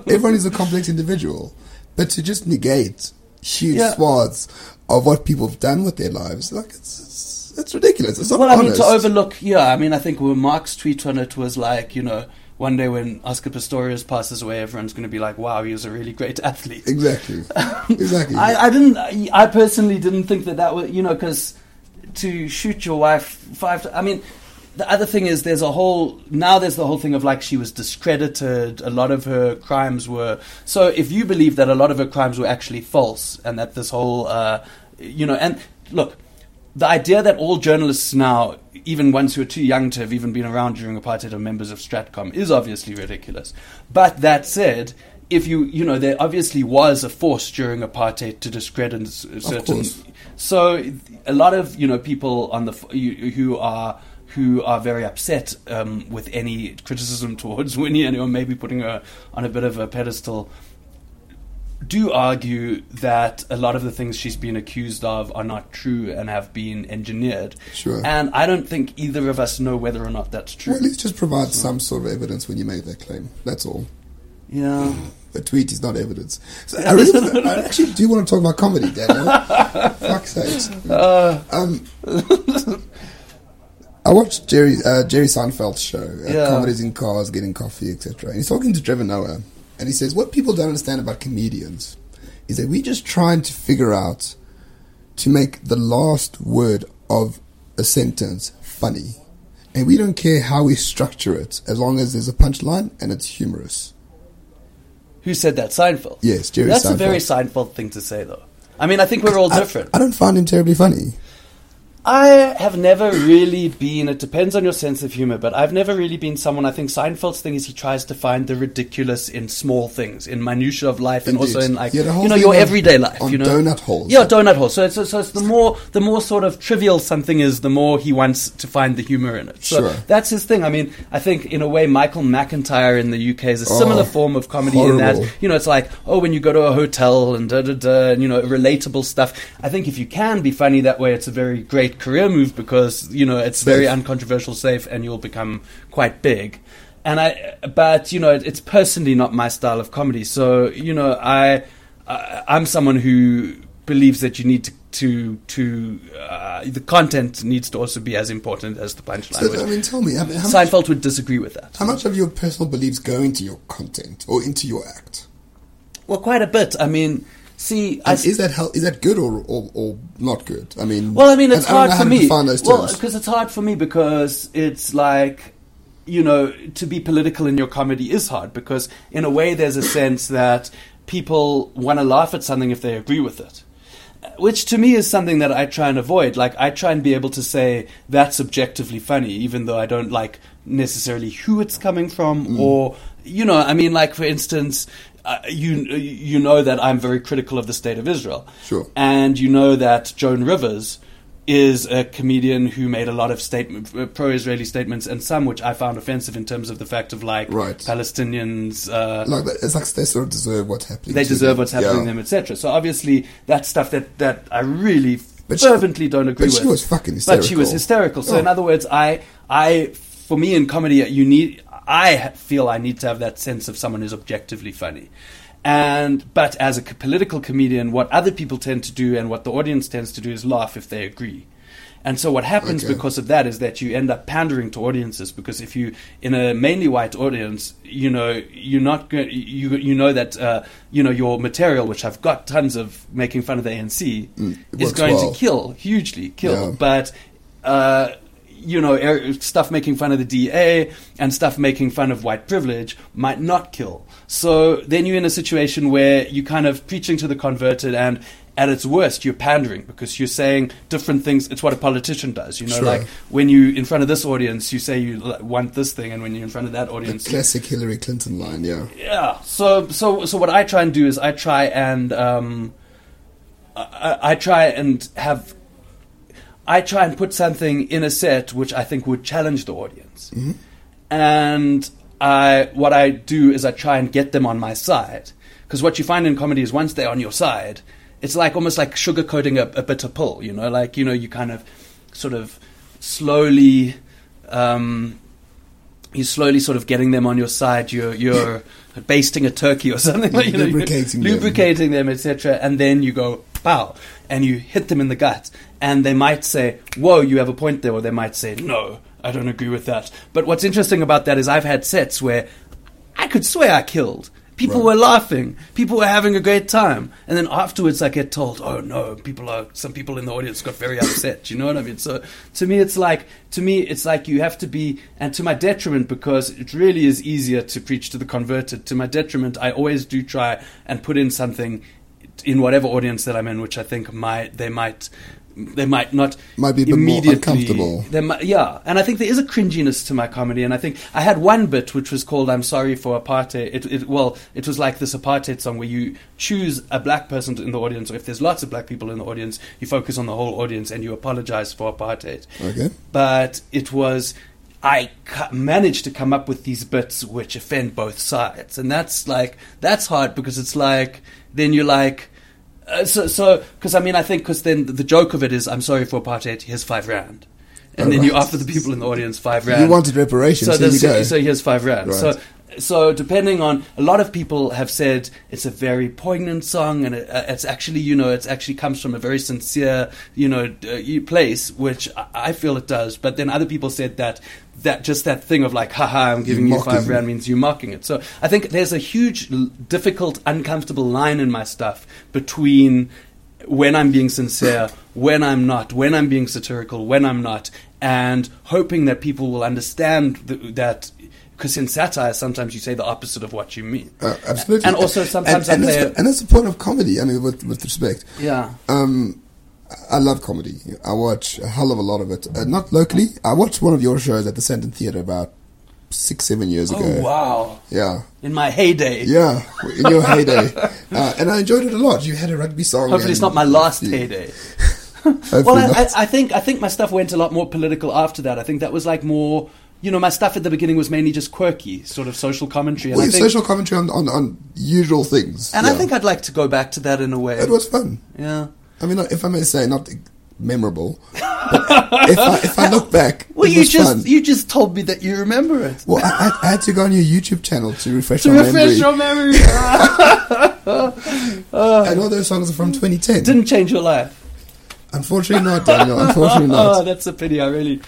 Everyone is a complex individual, but to just negate huge Yeah. swaths of what people have done with their lives, like it's it's, it's ridiculous. It's not well I mean to overlook yeah I mean I think when Mark's tweet on it was like you know one day when Oscar Pistorius passes away everyone's going to be like wow he was a really great (laughs) athlete. exactly, (laughs) exactly. I, I didn't. I personally didn't think that that was you know because to shoot your wife five. I mean, the other thing is there's a whole now there's the whole thing of like she was discredited. A lot of her crimes were so. If you believe that a lot of her crimes were actually false and that this whole uh, you know and look. The idea that all journalists now, even ones who are too young to have even been around during apartheid, are members of Stratcom is obviously ridiculous. But that said, if you you know there obviously was a force during apartheid to discredit certain so a lot of you know people on the who are who are very upset um, with any criticism (laughs) towards Winnie and who are maybe putting her on a bit of a pedestal do argue that a lot of the things she's been accused of are not true and have been engineered. Sure. And I don't think either of us know whether or not that's true. Well, at least just provide some sort of evidence when you make that claim. That's all. yeah. A tweet is not evidence. So I, really, I (laughs) actually do want to talk about comedy, Daniel. Fuck's sakes. Um, I watched Jerry uh, Jerry Seinfeld's show, uh, Yeah. comedies in cars, getting coffee, etc. And he's talking to Trevor Noah, and he says, "What people don't understand about comedians is that we're just trying to figure out to make the last word of a sentence funny, and we don't care how we structure it, as long as there's a punchline and it's humorous." Who said that? Seinfeld. Yes, Jerry That's a very Seinfeld thing to say, though. I mean, I think we're all I- different. I, don't find him terribly funny. I have never really been. It depends on your sense of humor, but I've never really been someone. I think Seinfeld's thing is he tries to find the ridiculous in small things, in minutia of life, and Indeed. also in like Yeah, you know your on- everyday life. you know, donut holes. Yeah, donut holes. So it's, so it's the more the more sort of trivial something is, the more he wants to find the humor in it. So Sure. that's his thing. I mean, I think in a way, Michael McIntyre in the UK is a oh, similar Oh, form of comedy in that you know it's like oh when you go to a hotel and da da da and you know relatable stuff. I think if you can be funny that way, it's a very great career move because you know it's very uncontroversial, safe, and you'll become quite big. And I, but you know, it, it's personally not my style of comedy. So you know, I, I I'm someone who believes that you need to to to uh, the content needs to also be as important as the punchline. So, I mean, tell me, I mean, how, much, Seinfeld would disagree with that. how much of your personal beliefs go into your content or into your act? Well, quite a bit. I mean, see, I, is that hel- is that good or, or, or not good? I mean, Well, I mean, it's I hard for me. Well, because it's hard for me because it's like, you know, to be political in your comedy is hard because in a way there's a sense that people want to laugh at something if they agree with it. Which to me is something that I try and avoid. Like I try and be able to say that's objectively funny, even though I don't like necessarily who it's coming from, Mm. or you know, I mean, like for instance, uh, you you know that I'm very critical of the state of Israel, Sure. and you know that Joan Rivers is a comedian who made a lot of statement, uh, pro-Israeli statements, and some which I found offensive in terms of the fact of like Right. Palestinians. Uh, like that, it's like they sort of deserve what's happening. they deserve them. what's happening Yeah. to them, etc. So obviously, that's stuff that, that I really But she- fervently don't agree but with. she was fucking hysterical. But she was hysterical. hysterical. So Oh. in other words, I, I, for me in comedy, you need, I feel I need to have that sense of someone who's objectively funny. And but as a political comedian, what other people tend to do and what the audience tends to do is laugh if they agree. And so what happens Okay. because of that is that you end up pandering to audiences because if you in a mainly white audience, you know, you're not you you know that uh, you know your material which I've got tons of making fun of the ANC Mm, is going well. to kill hugely kill Yeah. but uh, you know er- stuff making fun of the DA and stuff making fun of white privilege might not kill so then you're in a situation where you kind of preaching to the converted and at its worst you're pandering because you're saying different things it's what a politician does you know Sure. like when you in front of this audience you say you want this thing and when you're in front of that The audience you- classic Hillary Clinton line, yeah. yeah. So so so what I try and do is I try and um, I- I try and have I try and put something in a set which I think would challenge the audience, and I what I do is I try and get them on my side because what you find in comedy is once they're on your side, it's like almost like sugarcoating a, a bitter pill. You know, like you know you kind of sort of slowly. Um, you're slowly sort of getting them on your side. You're you're (laughs) basting a turkey or something. like, you know, Lubricating them. lubricating them, etc. And then you go pow, and you hit them in the gut. And they might say, "Whoa, you have a point there," or they might say, "No, I don't agree with that." But what's interesting about that is I've had sets where I could swear I killed. People Right. were laughing. People were having a great time. And then afterwards, I get told, "Oh no, people are. Some people in the audience got very upset." You know what I mean? So to me, it's like to me, it's like you have to be, and to my detriment, because it really is easier to preach to the converted. To my detriment, I always do try and put in something in whatever audience that I'm in, which I think might they might they might not Might be a bit more immediately uncomfortable. they might, yeah, and I think there is a cringiness to my comedy, and I think I had one bit which was called "I'm sorry for apartheid." It, it well, it was like this apartheid song where you choose a black person in the audience, or if there's lots of black people in the audience, you focus on the whole audience and you apologize for apartheid Okay. but it was I managed to come up with these bits which offend both sides, and that's like that's hard because it's like then you're like. Uh, so, so, because I mean, I think because then the joke of it is, I'm sorry for apartheid. Here's five rand, and Oh, then you offer the people in the audience five rand. You wanted reparations, so, so, you there's- go. so here's five rand. Right. So, so depending on a lot of people have said it's a very poignant song, and it, uh, it's actually you know it's actually comes from a very sincere you know uh, place, which I, feel it does. But then other people said that that just that thing of like, haha, I'm giving you five rand means you're mocking it. So I think there's a huge, difficult, uncomfortable line in my stuff between when I'm being sincere, when I'm not, when I'm being satirical, when I'm not, and hoping that people will understand th- that. Because in satire, sometimes you say the opposite of what you mean. Uh, absolutely. And also sometimes and, and, that's, play- and that's the point of comedy. I mean, with, with respect. Yeah. Um, I love comedy. I watch a hell of a lot of it. Uh, not locally. I watched one of your shows at the Centre Theatre about six, seven years ago. Oh wow! Yeah, In my heyday. yeah, in your (laughs) heyday, uh, and I enjoyed it a lot. You had a rugby song. Hopefully, it's not my last Yeah. heyday. (laughs) (laughs) Well, I, I. I think I think my stuff went a lot more political after that. I think that was like more, you know, my stuff at the beginning was mainly just quirky, sort of social commentary. And well, I think, social commentary on, on, on usual things. and yeah. I think I'd like to go back to that in a way. it was fun. yeah. I mean, if I may say, not memorable. If I if I look (laughs) back, Well, you just fun. you just told me that you remember it. Well, I, I, I had to go on your YouTube channel to refresh my memory. To refresh memory. your memory, (laughs) (laughs) uh. and all those songs are from 2010. didn't change your life. Unfortunately not, Daniel. Unfortunately Oh, not. that's a pity. I really.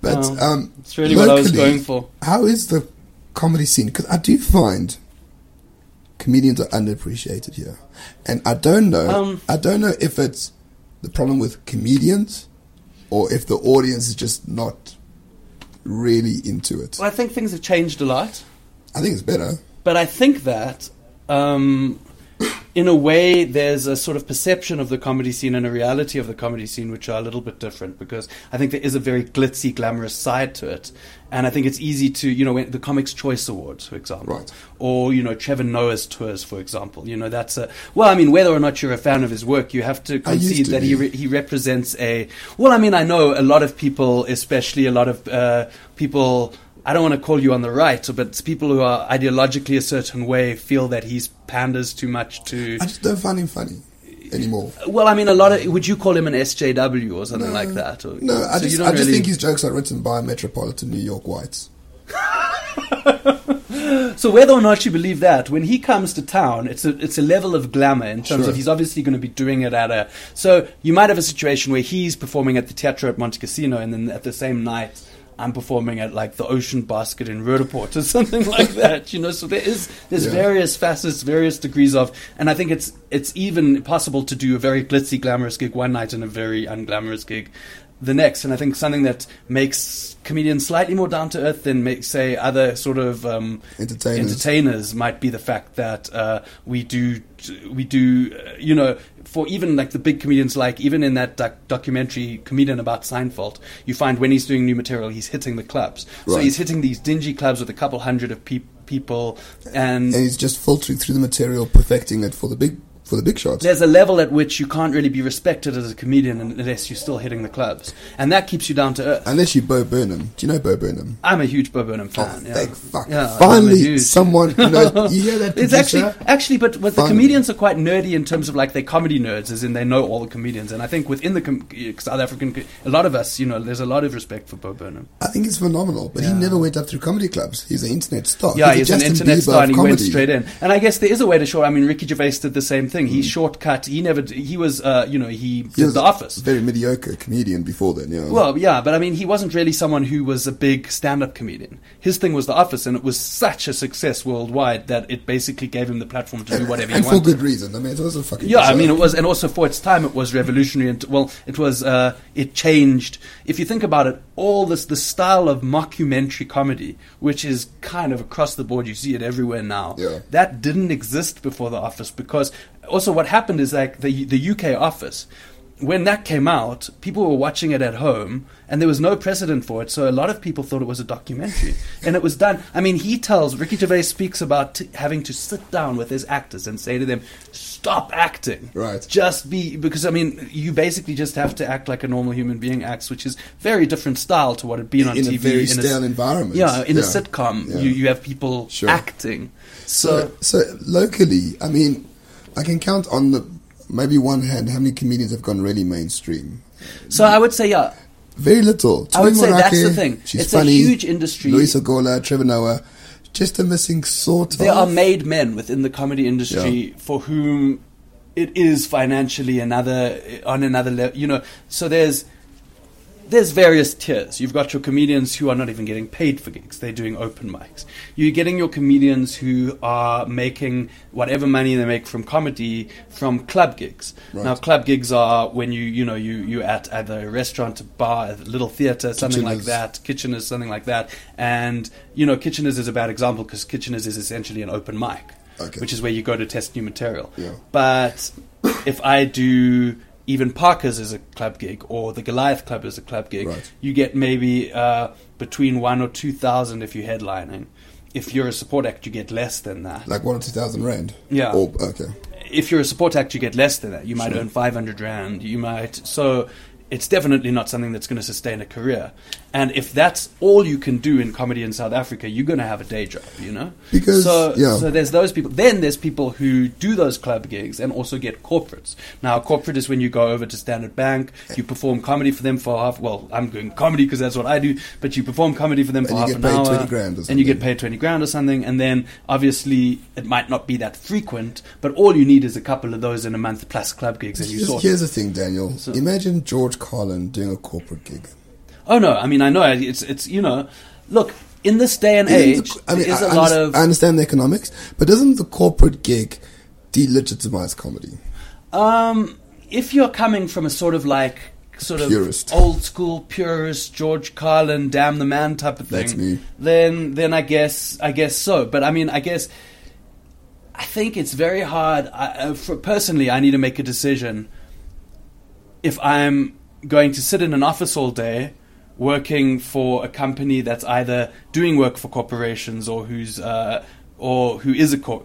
But Oh, um, it's really what I was locally, going for. How is the comedy scene? Because I do find comedians are underappreciated here, and I don't know. Um, I don't know if it's the problem with comedians or if the audience is just not really into it. Well, I think things have changed a lot. I think it's better. But I think that, um, in a way, there's a sort of perception of the comedy scene and a reality of the comedy scene which are a little bit different because I think there is a very glitzy, glamorous side to it. And I think it's easy to, you know, the Comics Choice Awards, for example, Right. or you know Trevor Noah's tours, for example. You know, that's a well. I mean, whether or not you're a fan of his work, you have to concede to that he re- he represents a. Well, I mean, I know a lot of people, especially a lot of uh, people. I don't want to call you on the right, but people who are ideologically a certain way feel that he's panders too much to. I just don't find him funny anymore. Well, I mean, a lot of. Would you call him an SJW or something No. like that? Or, No, I so just, I just really- think his jokes are written by metropolitan New York whites. (laughs) So whether or not you believe that, when he comes to town, it's a it's a level of glamour in terms Sure. of he's obviously going to be doing it at a. So you might have a situation where he's performing at the Teatro at Montecasino, and then at the same night. I'm performing at like the Ocean Basket in Roodepoort or (laughs) something like that, you know. So there is there's Yeah. various facets, various degrees of, and I think it's it's even possible to do a very glitzy, glamorous gig one night and a very unglamorous gig the next. And I think something that makes comedians slightly more down to earth than make, say other sort of um, Entertainers. entertainers might be the fact that uh, we do we do uh, you know for even like the big comedians like even in that doc- documentary comedian about Seinfeld you find when he's doing new material he's hitting the clubs so he's hitting these dingy clubs with a couple hundred of peop people and And he's just filtering through the material, perfecting it for the big for the big shots. there's a level at which you can't really be respected as a comedian unless you're still hitting the clubs and that keeps you down to earth Unless you Bo Burnham. Do you know Bo Burnham? I'm a huge Bo Burnham Oh, fan yeah. thank fuck. Yeah, Finally, someone, you know, (laughs) you hear that It's actually actually, but, the comedians are quite nerdy in terms of like they're comedy nerds, as in they know all the comedians. And I think within the com- South African, a lot of us, you know, there's a lot of respect for Bo Burnham. I think he's phenomenal, but Yeah. he never went up through comedy clubs. He's an internet star. Yeah, the he's an Justin internet Bieber star, and he went straight in. And I guess there is a way to show. I mean, Ricky Gervais did the same thing. Mm. He shortcut. He never. He was, uh, you know, he He did The Office. very mediocre comedian before then, yeah. Well, yeah, but I mean, he wasn't really someone who was a big stand-up comedian. His thing was The Office, and it was such a success worldwide that it basically gave him the platform to do (laughs) whatever he and for wanted. good reason. I mean, it was a fucking Yeah, good I mean, it was, and also for its time, it was revolutionary. And well, it was, uh, it changed. If you think about it, all this, the style of mockumentary comedy, which is kind of across the board, you see it everywhere now. Yeah. That didn't exist before The Office because also what happened is like the the UK Office. when that came out, people were watching it at home, and there was no precedent for it. So a lot of people thought it was a documentary, and it was done. I mean, he tells Ricky Gervais speaks about t- having to sit down with his actors and say to them, "Stop acting, Right. Just be because I mean, you basically just have to act like a normal human being acts, which is very different style to what it'd been on TV in TV a very in stale environment. Yeah, in a sitcom, Yeah. you you have people Sure. acting. So, So, so locally, I mean, I can count on the maybe one hand how many comedians have gone really mainstream. so I would say, yeah, Very little. I would Tumi say that's the thing. She's It's a funny. huge industry. Loyiso Gola, Trevor Noah, just a missing sort of there are made men within the comedy industry for whom it is financially another on another level. You know, so there's there's various tiers. You've got your comedians who are not even getting paid for gigs; they're doing open mics. You're getting your comedians who are making whatever money they make from comedy from club gigs. Right. Now, club gigs are when you you know you you at either a restaurant, a bar, a little theater, something like Kitcheners. that. Kitcheners, something like that. And you know, Kitcheners is a bad example because Kitcheners is essentially an open mic, Okay. which is where you go to test new material. Yeah. But if I do even Parker's is a club gig or the Goliath Club is a club gig, Right. you get maybe uh, between one or two thousand if you're headlining. If you're a support act, you get less than that. Like one or two thousand rand. Yeah. Or, okay. if you're a support act, you get less than that. You might Sure. earn 500 rand. You might. So it's definitely not something that's going to sustain a career. And if that's all you can do in comedy in South Africa, you're going to have a day job, you know? Because, so, yeah. so there's those people. Then there's people who do those club gigs and also get corporates. Now, corporate is when you go over to Standard Bank, you perform comedy for them for half. Well, I'm doing comedy because that's what I do. But you perform comedy for them for half an hour, 20 grand or and you get paid 20 grand or something and then obviously it might not be that frequent but all you need is a couple of those in a month plus club gigs and you sort here's the thing, Daniel. So- Imagine George Carlin doing a corporate gig. Oh no i mean i know it's it's you know look in this day and Isn't age the- I mean, there is I, a I lot of I understand the economics, but doesn't the corporate gig delegitimize comedy? um if you're coming from a sort of like sort of old school purist George Carlin damn the man type of thing then then I guess I guess so. But I mean I guess I think it's very hard I, for personally I need to make a decision if I'm going to sit in an office all day working for a company that's either doing work for corporations or who's uh, or who is a cor-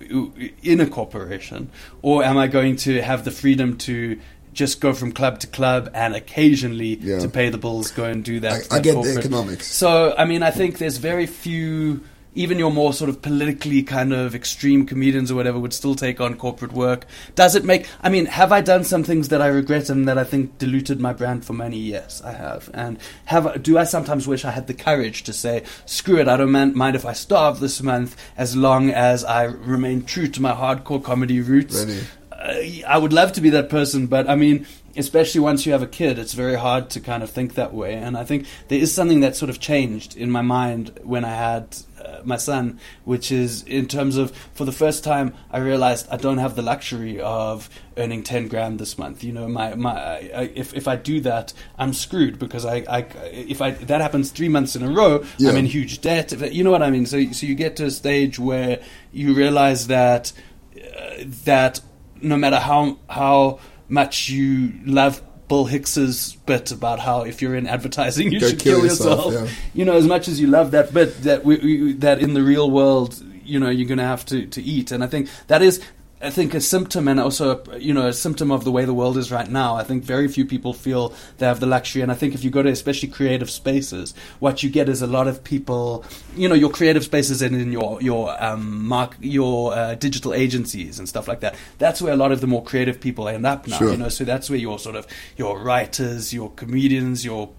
in a corporation, or am I going to have the freedom to just go from club to club and occasionally Yeah. to pay the bills go and do that? I- I get the economics. So I mean, I think there's very few. Even your more sort of politically kind of extreme comedians or whatever would still take on corporate work. Does it make? I mean, have I done some things that I regret and that I think diluted my brand for money? Yes, I have. And have do I sometimes wish I had the courage to say, "Screw it, I don't man- mind if I starve this month as long as I remain true to my hardcore comedy roots." Really? uh, I would love to be that person, but I mean, especially once you have a kid, it's very hard to kind of think that way. And I think there is something that sort of changed in my mind when I had uh, my son, which is in terms of for the first time, I realized I don't have the luxury of earning ten grand this month. You know, my my I, if if I do that, I'm screwed because I, I if I that happens three months in a row, Yeah. I'm in huge debt. You know what I mean? So so you get to a stage where you realize that uh, that no matter how how much you love Bill Hicks's bit about how if you're in advertising you Go should kill kill, yourself, yourself, yeah. you know, as much as you love that bit that we, we, that in the real world, you know, you're going to have to to eat, and I think that is. I think a symptom and also you know a symptom of the way the world is right now. I think very few people feel they have the luxury, and I think if you go to especially creative spaces, what you get is a lot of people. You know, your creative spaces and in your your um, mark your uh, digital agencies and stuff like that. That's where a lot of the more creative people end up now. Sure. You know, so that's where your sort of your writers, your comedians, your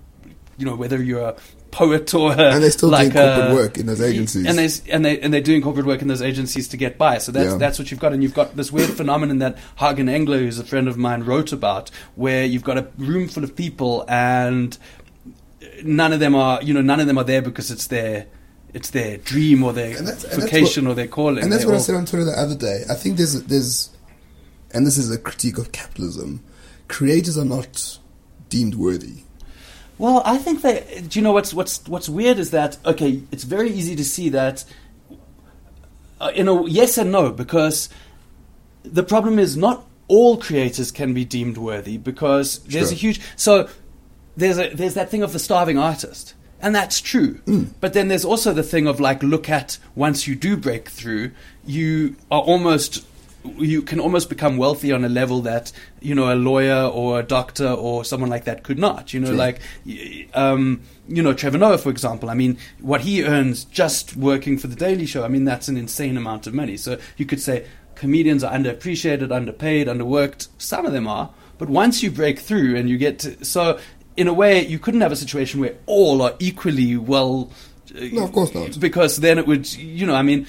you know whether you're a poet or a, And they're still like doing corporate a- work in those agencies. and they and they and they're doing corporate work in those agencies to get by. So that's Yeah. that's what you've got, and you've got this weird phenomenon that Hagen Engler, who's a friend of mine, wrote about, where you've got a room full of people and none of them are you know none of them are there because it's their it's their dream or their And that's- and vocation what- or their calling. And that's They're what I said on Twitter the other day. I think there's there's, and this is a critique of capitalism. Creators are not deemed worthy. Well, I think that do you know what's what's what's weird is that okay, it's very easy to see that uh, in a yes and no because the problem is not all creators can be deemed worthy because there's Sure. a huge so there's a there's that thing of the starving artist. And that's true. Mm. But then there's also the thing of like look at once you do break through, you are almost you can almost become wealthy on a level that you know a lawyer or a doctor or someone like that could not. You know, Sure. like um, you know Trevor Noah, for example. I mean, what he earns just working for the Daily Show. I mean, that's an insane amount of money. So you could say comedians are underappreciated, underpaid, underworked. Some of them are, but once you break through and you get to, so in a way you couldn't have a situation where all are equally well. uh, No, of course not. Because then it would, you know, I mean,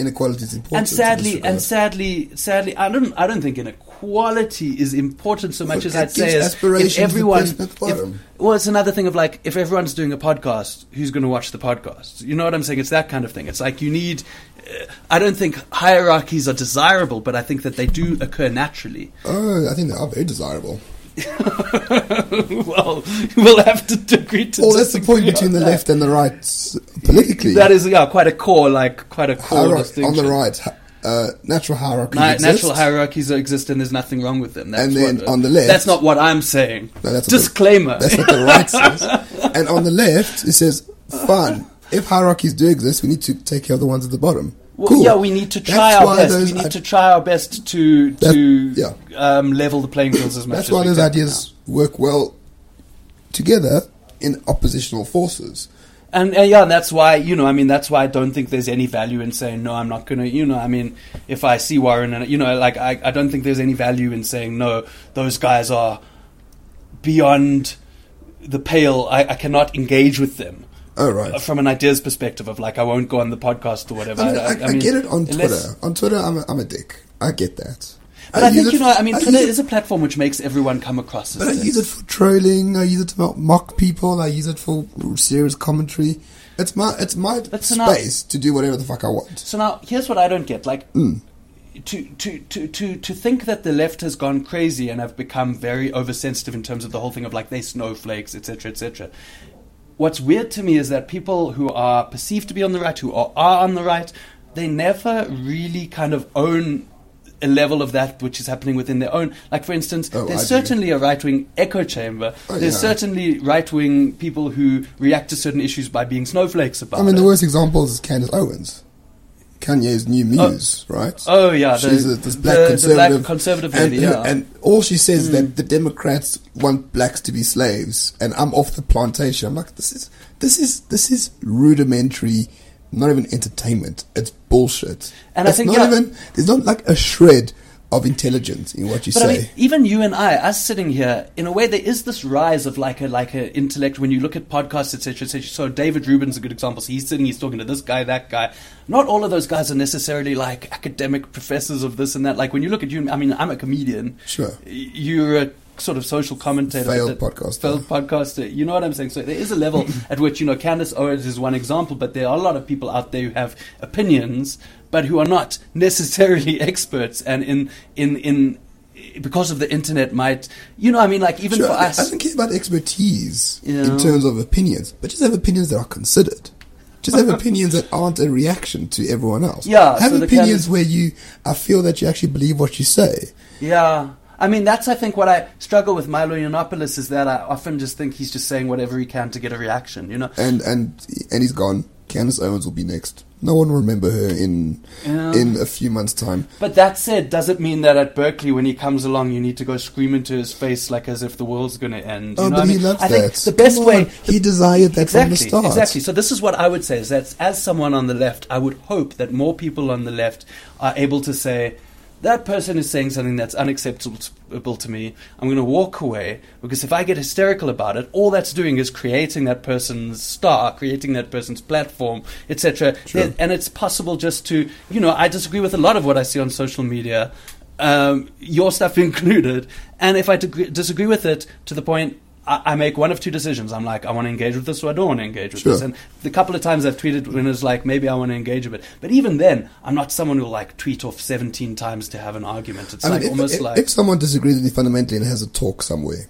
Inequality is important. and sadly, and sadly, sadly, I don't, I don't think inequality is important so much Look, as I'd say is if everyone, person at the if- well, it's another thing of like if everyone's doing a podcast, who's going to watch the podcast? You know what I'm saying? It's that kind of thing. It's like you need. Uh, I don't think hierarchies are desirable, but I think that they do occur naturally. Oh, I think they are very desirable. (laughs) well, we'll have to agree to. Well, that's the point between the that. left and the right politically. That is yeah, quite a core, like quite a core Hierar- on the right, uh, natural hierarchies exist. natural hierarchies exist, and there's nothing wrong with them. That's And then on the left- that's not what I'm saying. No, that's what the- Disclaimer. That's what the right (laughs) says. And on the left, it says, fun. If hierarchies do exist, we need to take care of the ones at the bottom. Well, cool. Yeah, we need to try That's our best. We need to try our best to That- to yeah. um, level the playing fields as much. That's as why those ideas work well together in oppositional forces. And uh, yeah, and that's why you know, I mean, that's why I don't think there's any value in saying no. I'm not gonna, you know, I mean, if I see Warren and you know, like I, I don't think there's any value in saying no. Those guys are beyond the pale. I, I cannot engage with them. Oh, right. From an ideas perspective of like I won't go on the podcast or whatever. I, mean, I, I, mean, get it on unless- Twitter. On Twitter, I'm a, I'm a dick. I get that. But I, use think it you know, I mean, I Twitter is a platform which makes everyone come across as. But I use it for trolling. I use it to mock people. I use it for serious commentary. It's my it's my so now- space to do whatever the fuck I want. So now, here's what I don't get: like, Mm. to, to, to, to, to think that the left has gone crazy and have become very oversensitive in terms of the whole thing of like they snowflakes, etc., etc. What's weird to me is that people who are perceived to be on the right, who are, are on the right, they never really kind of own a level of that which is happening within their own. Like, for instance, Oh, there's I do. certainly a right wing echo chamber. Oh, there's yeah. certainly right wing people who react to certain issues by being snowflakes about it. I mean, it. the worst example is Candace Owens, Kanye's new muse, right? Oh yeah, the, She's a, this black the- the conservative, black conservative and, lady. yeah. and all she says is Mm. that the Democrats want blacks to be slaves, and I'm off the plantation. I'm like, this is this is this is rudimentary, not even entertainment. It's bullshit. And I it's think, not yeah- even there's not like a shred of intelligence in what you But say. I mean, even you and I, us sitting here, in a way, there is this rise of like a like a intellect when you look at podcasts, etc., etc. So David Rubin's a good example. So he's sitting, he's talking to this guy, that guy. Not all of those guys are necessarily like academic professors of this and that. Like when you look at you, I mean, I'm a comedian. Sure. You're a sort of social commentator, Failed podcaster. failed podcaster. You know what I'm saying? So there is a level at which you know Candace Owens is one example, but there are a lot of people out there who have opinions, but who are not necessarily (laughs) experts, and in in in because of the internet might you know I mean like even Sure, for I, us. I don't care about expertise Yeah. in terms of opinions, but just have opinions that are considered. Just have (laughs) opinions that aren't a reaction to everyone else. Yeah, have so opinions kind where you, I feel that you actually believe what you say. Yeah. I mean, that's, I think, what I struggle with Milo Yiannopoulos is that I often just think he's just saying whatever he can to get a reaction, you know? And and and he's gone. Candace Owens will be next. No one will remember her in Yeah. in a few months' time. But that said, does it mean that at Berkeley, when he comes along, you need to go scream into his face like as if the world's going to end? You Oh, know but I he mean? loves I that. think the best way. on, he desired that exactly, from the start. Exactly. So this is what I would say: is that as someone on the left, I would hope that more people on the left are able to say. That person is saying something that's unacceptable to me. I'm going to walk away because if I get hysterical about it, all that's doing is creating that person's star, creating that person's platform, etc. Sure. And it's possible just to, you know, I disagree with a lot of what I see on social media, um, your stuff (laughs) included. And if I disagree with it to the point, I, I make one of two decisions. I'm like, I want to engage with this or I don't want to engage with Sure. this. And the couple of times I've tweeted when it's like, maybe I want to engage a bit. But even then, I'm not someone who'll like tweet off 17 times to have an argument. It's I like mean, if, almost if, like. if someone disagrees with you fundamentally and has a talk somewhere,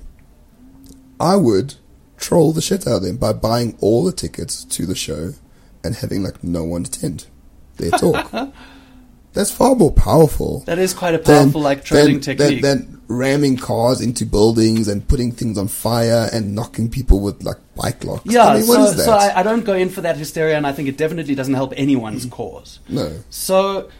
I would troll the shit out of them by buying all the tickets to the show and having like no one attend their talk. (laughs) That's far more powerful. That is quite a than- powerful, like, trolling than- technique. Than, than ramming cars into buildings and putting things on fire and knocking people with like bike locks. Yeah, I mean, so, so I, I don't go in for that hysteria, and I think it definitely doesn't help anyone's cause. no. So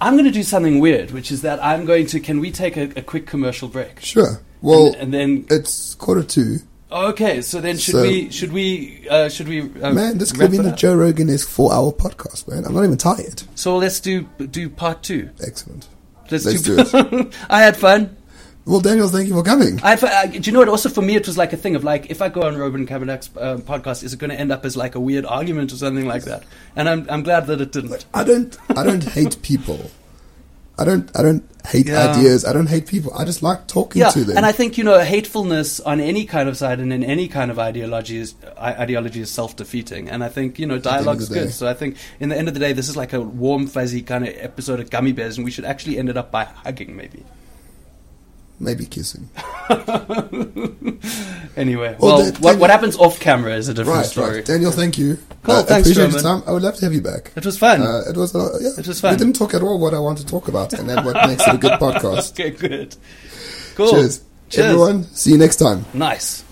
I'm going to do something weird, which is that I'm going to. Can we take a, a quick commercial break? Sure. Well, and, and then it's quarter two. okay. So then should So- we should we uh, should we uh, Man, this could be it the? Joe Rogan is four hour podcast, man. I'm not even tired. So let's do do part two. Excellent. Let's, Let's do. do (laughs) I had fun. Well, Daniel, thank you for coming. I. Uh, do you know what? Also, for me, it was like a thing of like, if I go on Roman Cabanac's uh, podcast, is it going to end up as like a weird argument or something like that? And I'm I'm glad that it didn't. I don't I don't hate people. I don't I don't hate Yeah. ideas. I don't hate people. I just like talking Yeah, to them. and I think you know hatefulness on any kind of side and in any kind of ideology is ideology is self defeating, and I think you know the end of dialogue's day. good. So I think in the end of the day, this is like a warm, fuzzy kind of episode of Gummy Bears, and we should actually end it up by hugging, maybe. Maybe kissing. (laughs) Anyway, Well, well, then- what, what happens off camera is a different Right, story. right. Daniel, thank you. Cool, I thanks, appreciate your time. I would love to have you back. It was fun. Uh, it was, uh, yeah, It was fun. We didn't talk at all what I want to talk about, and that's what makes it a good (laughs) podcast. okay, good. Cool. Cheers. Cheers. Everyone, see you next time. Nice.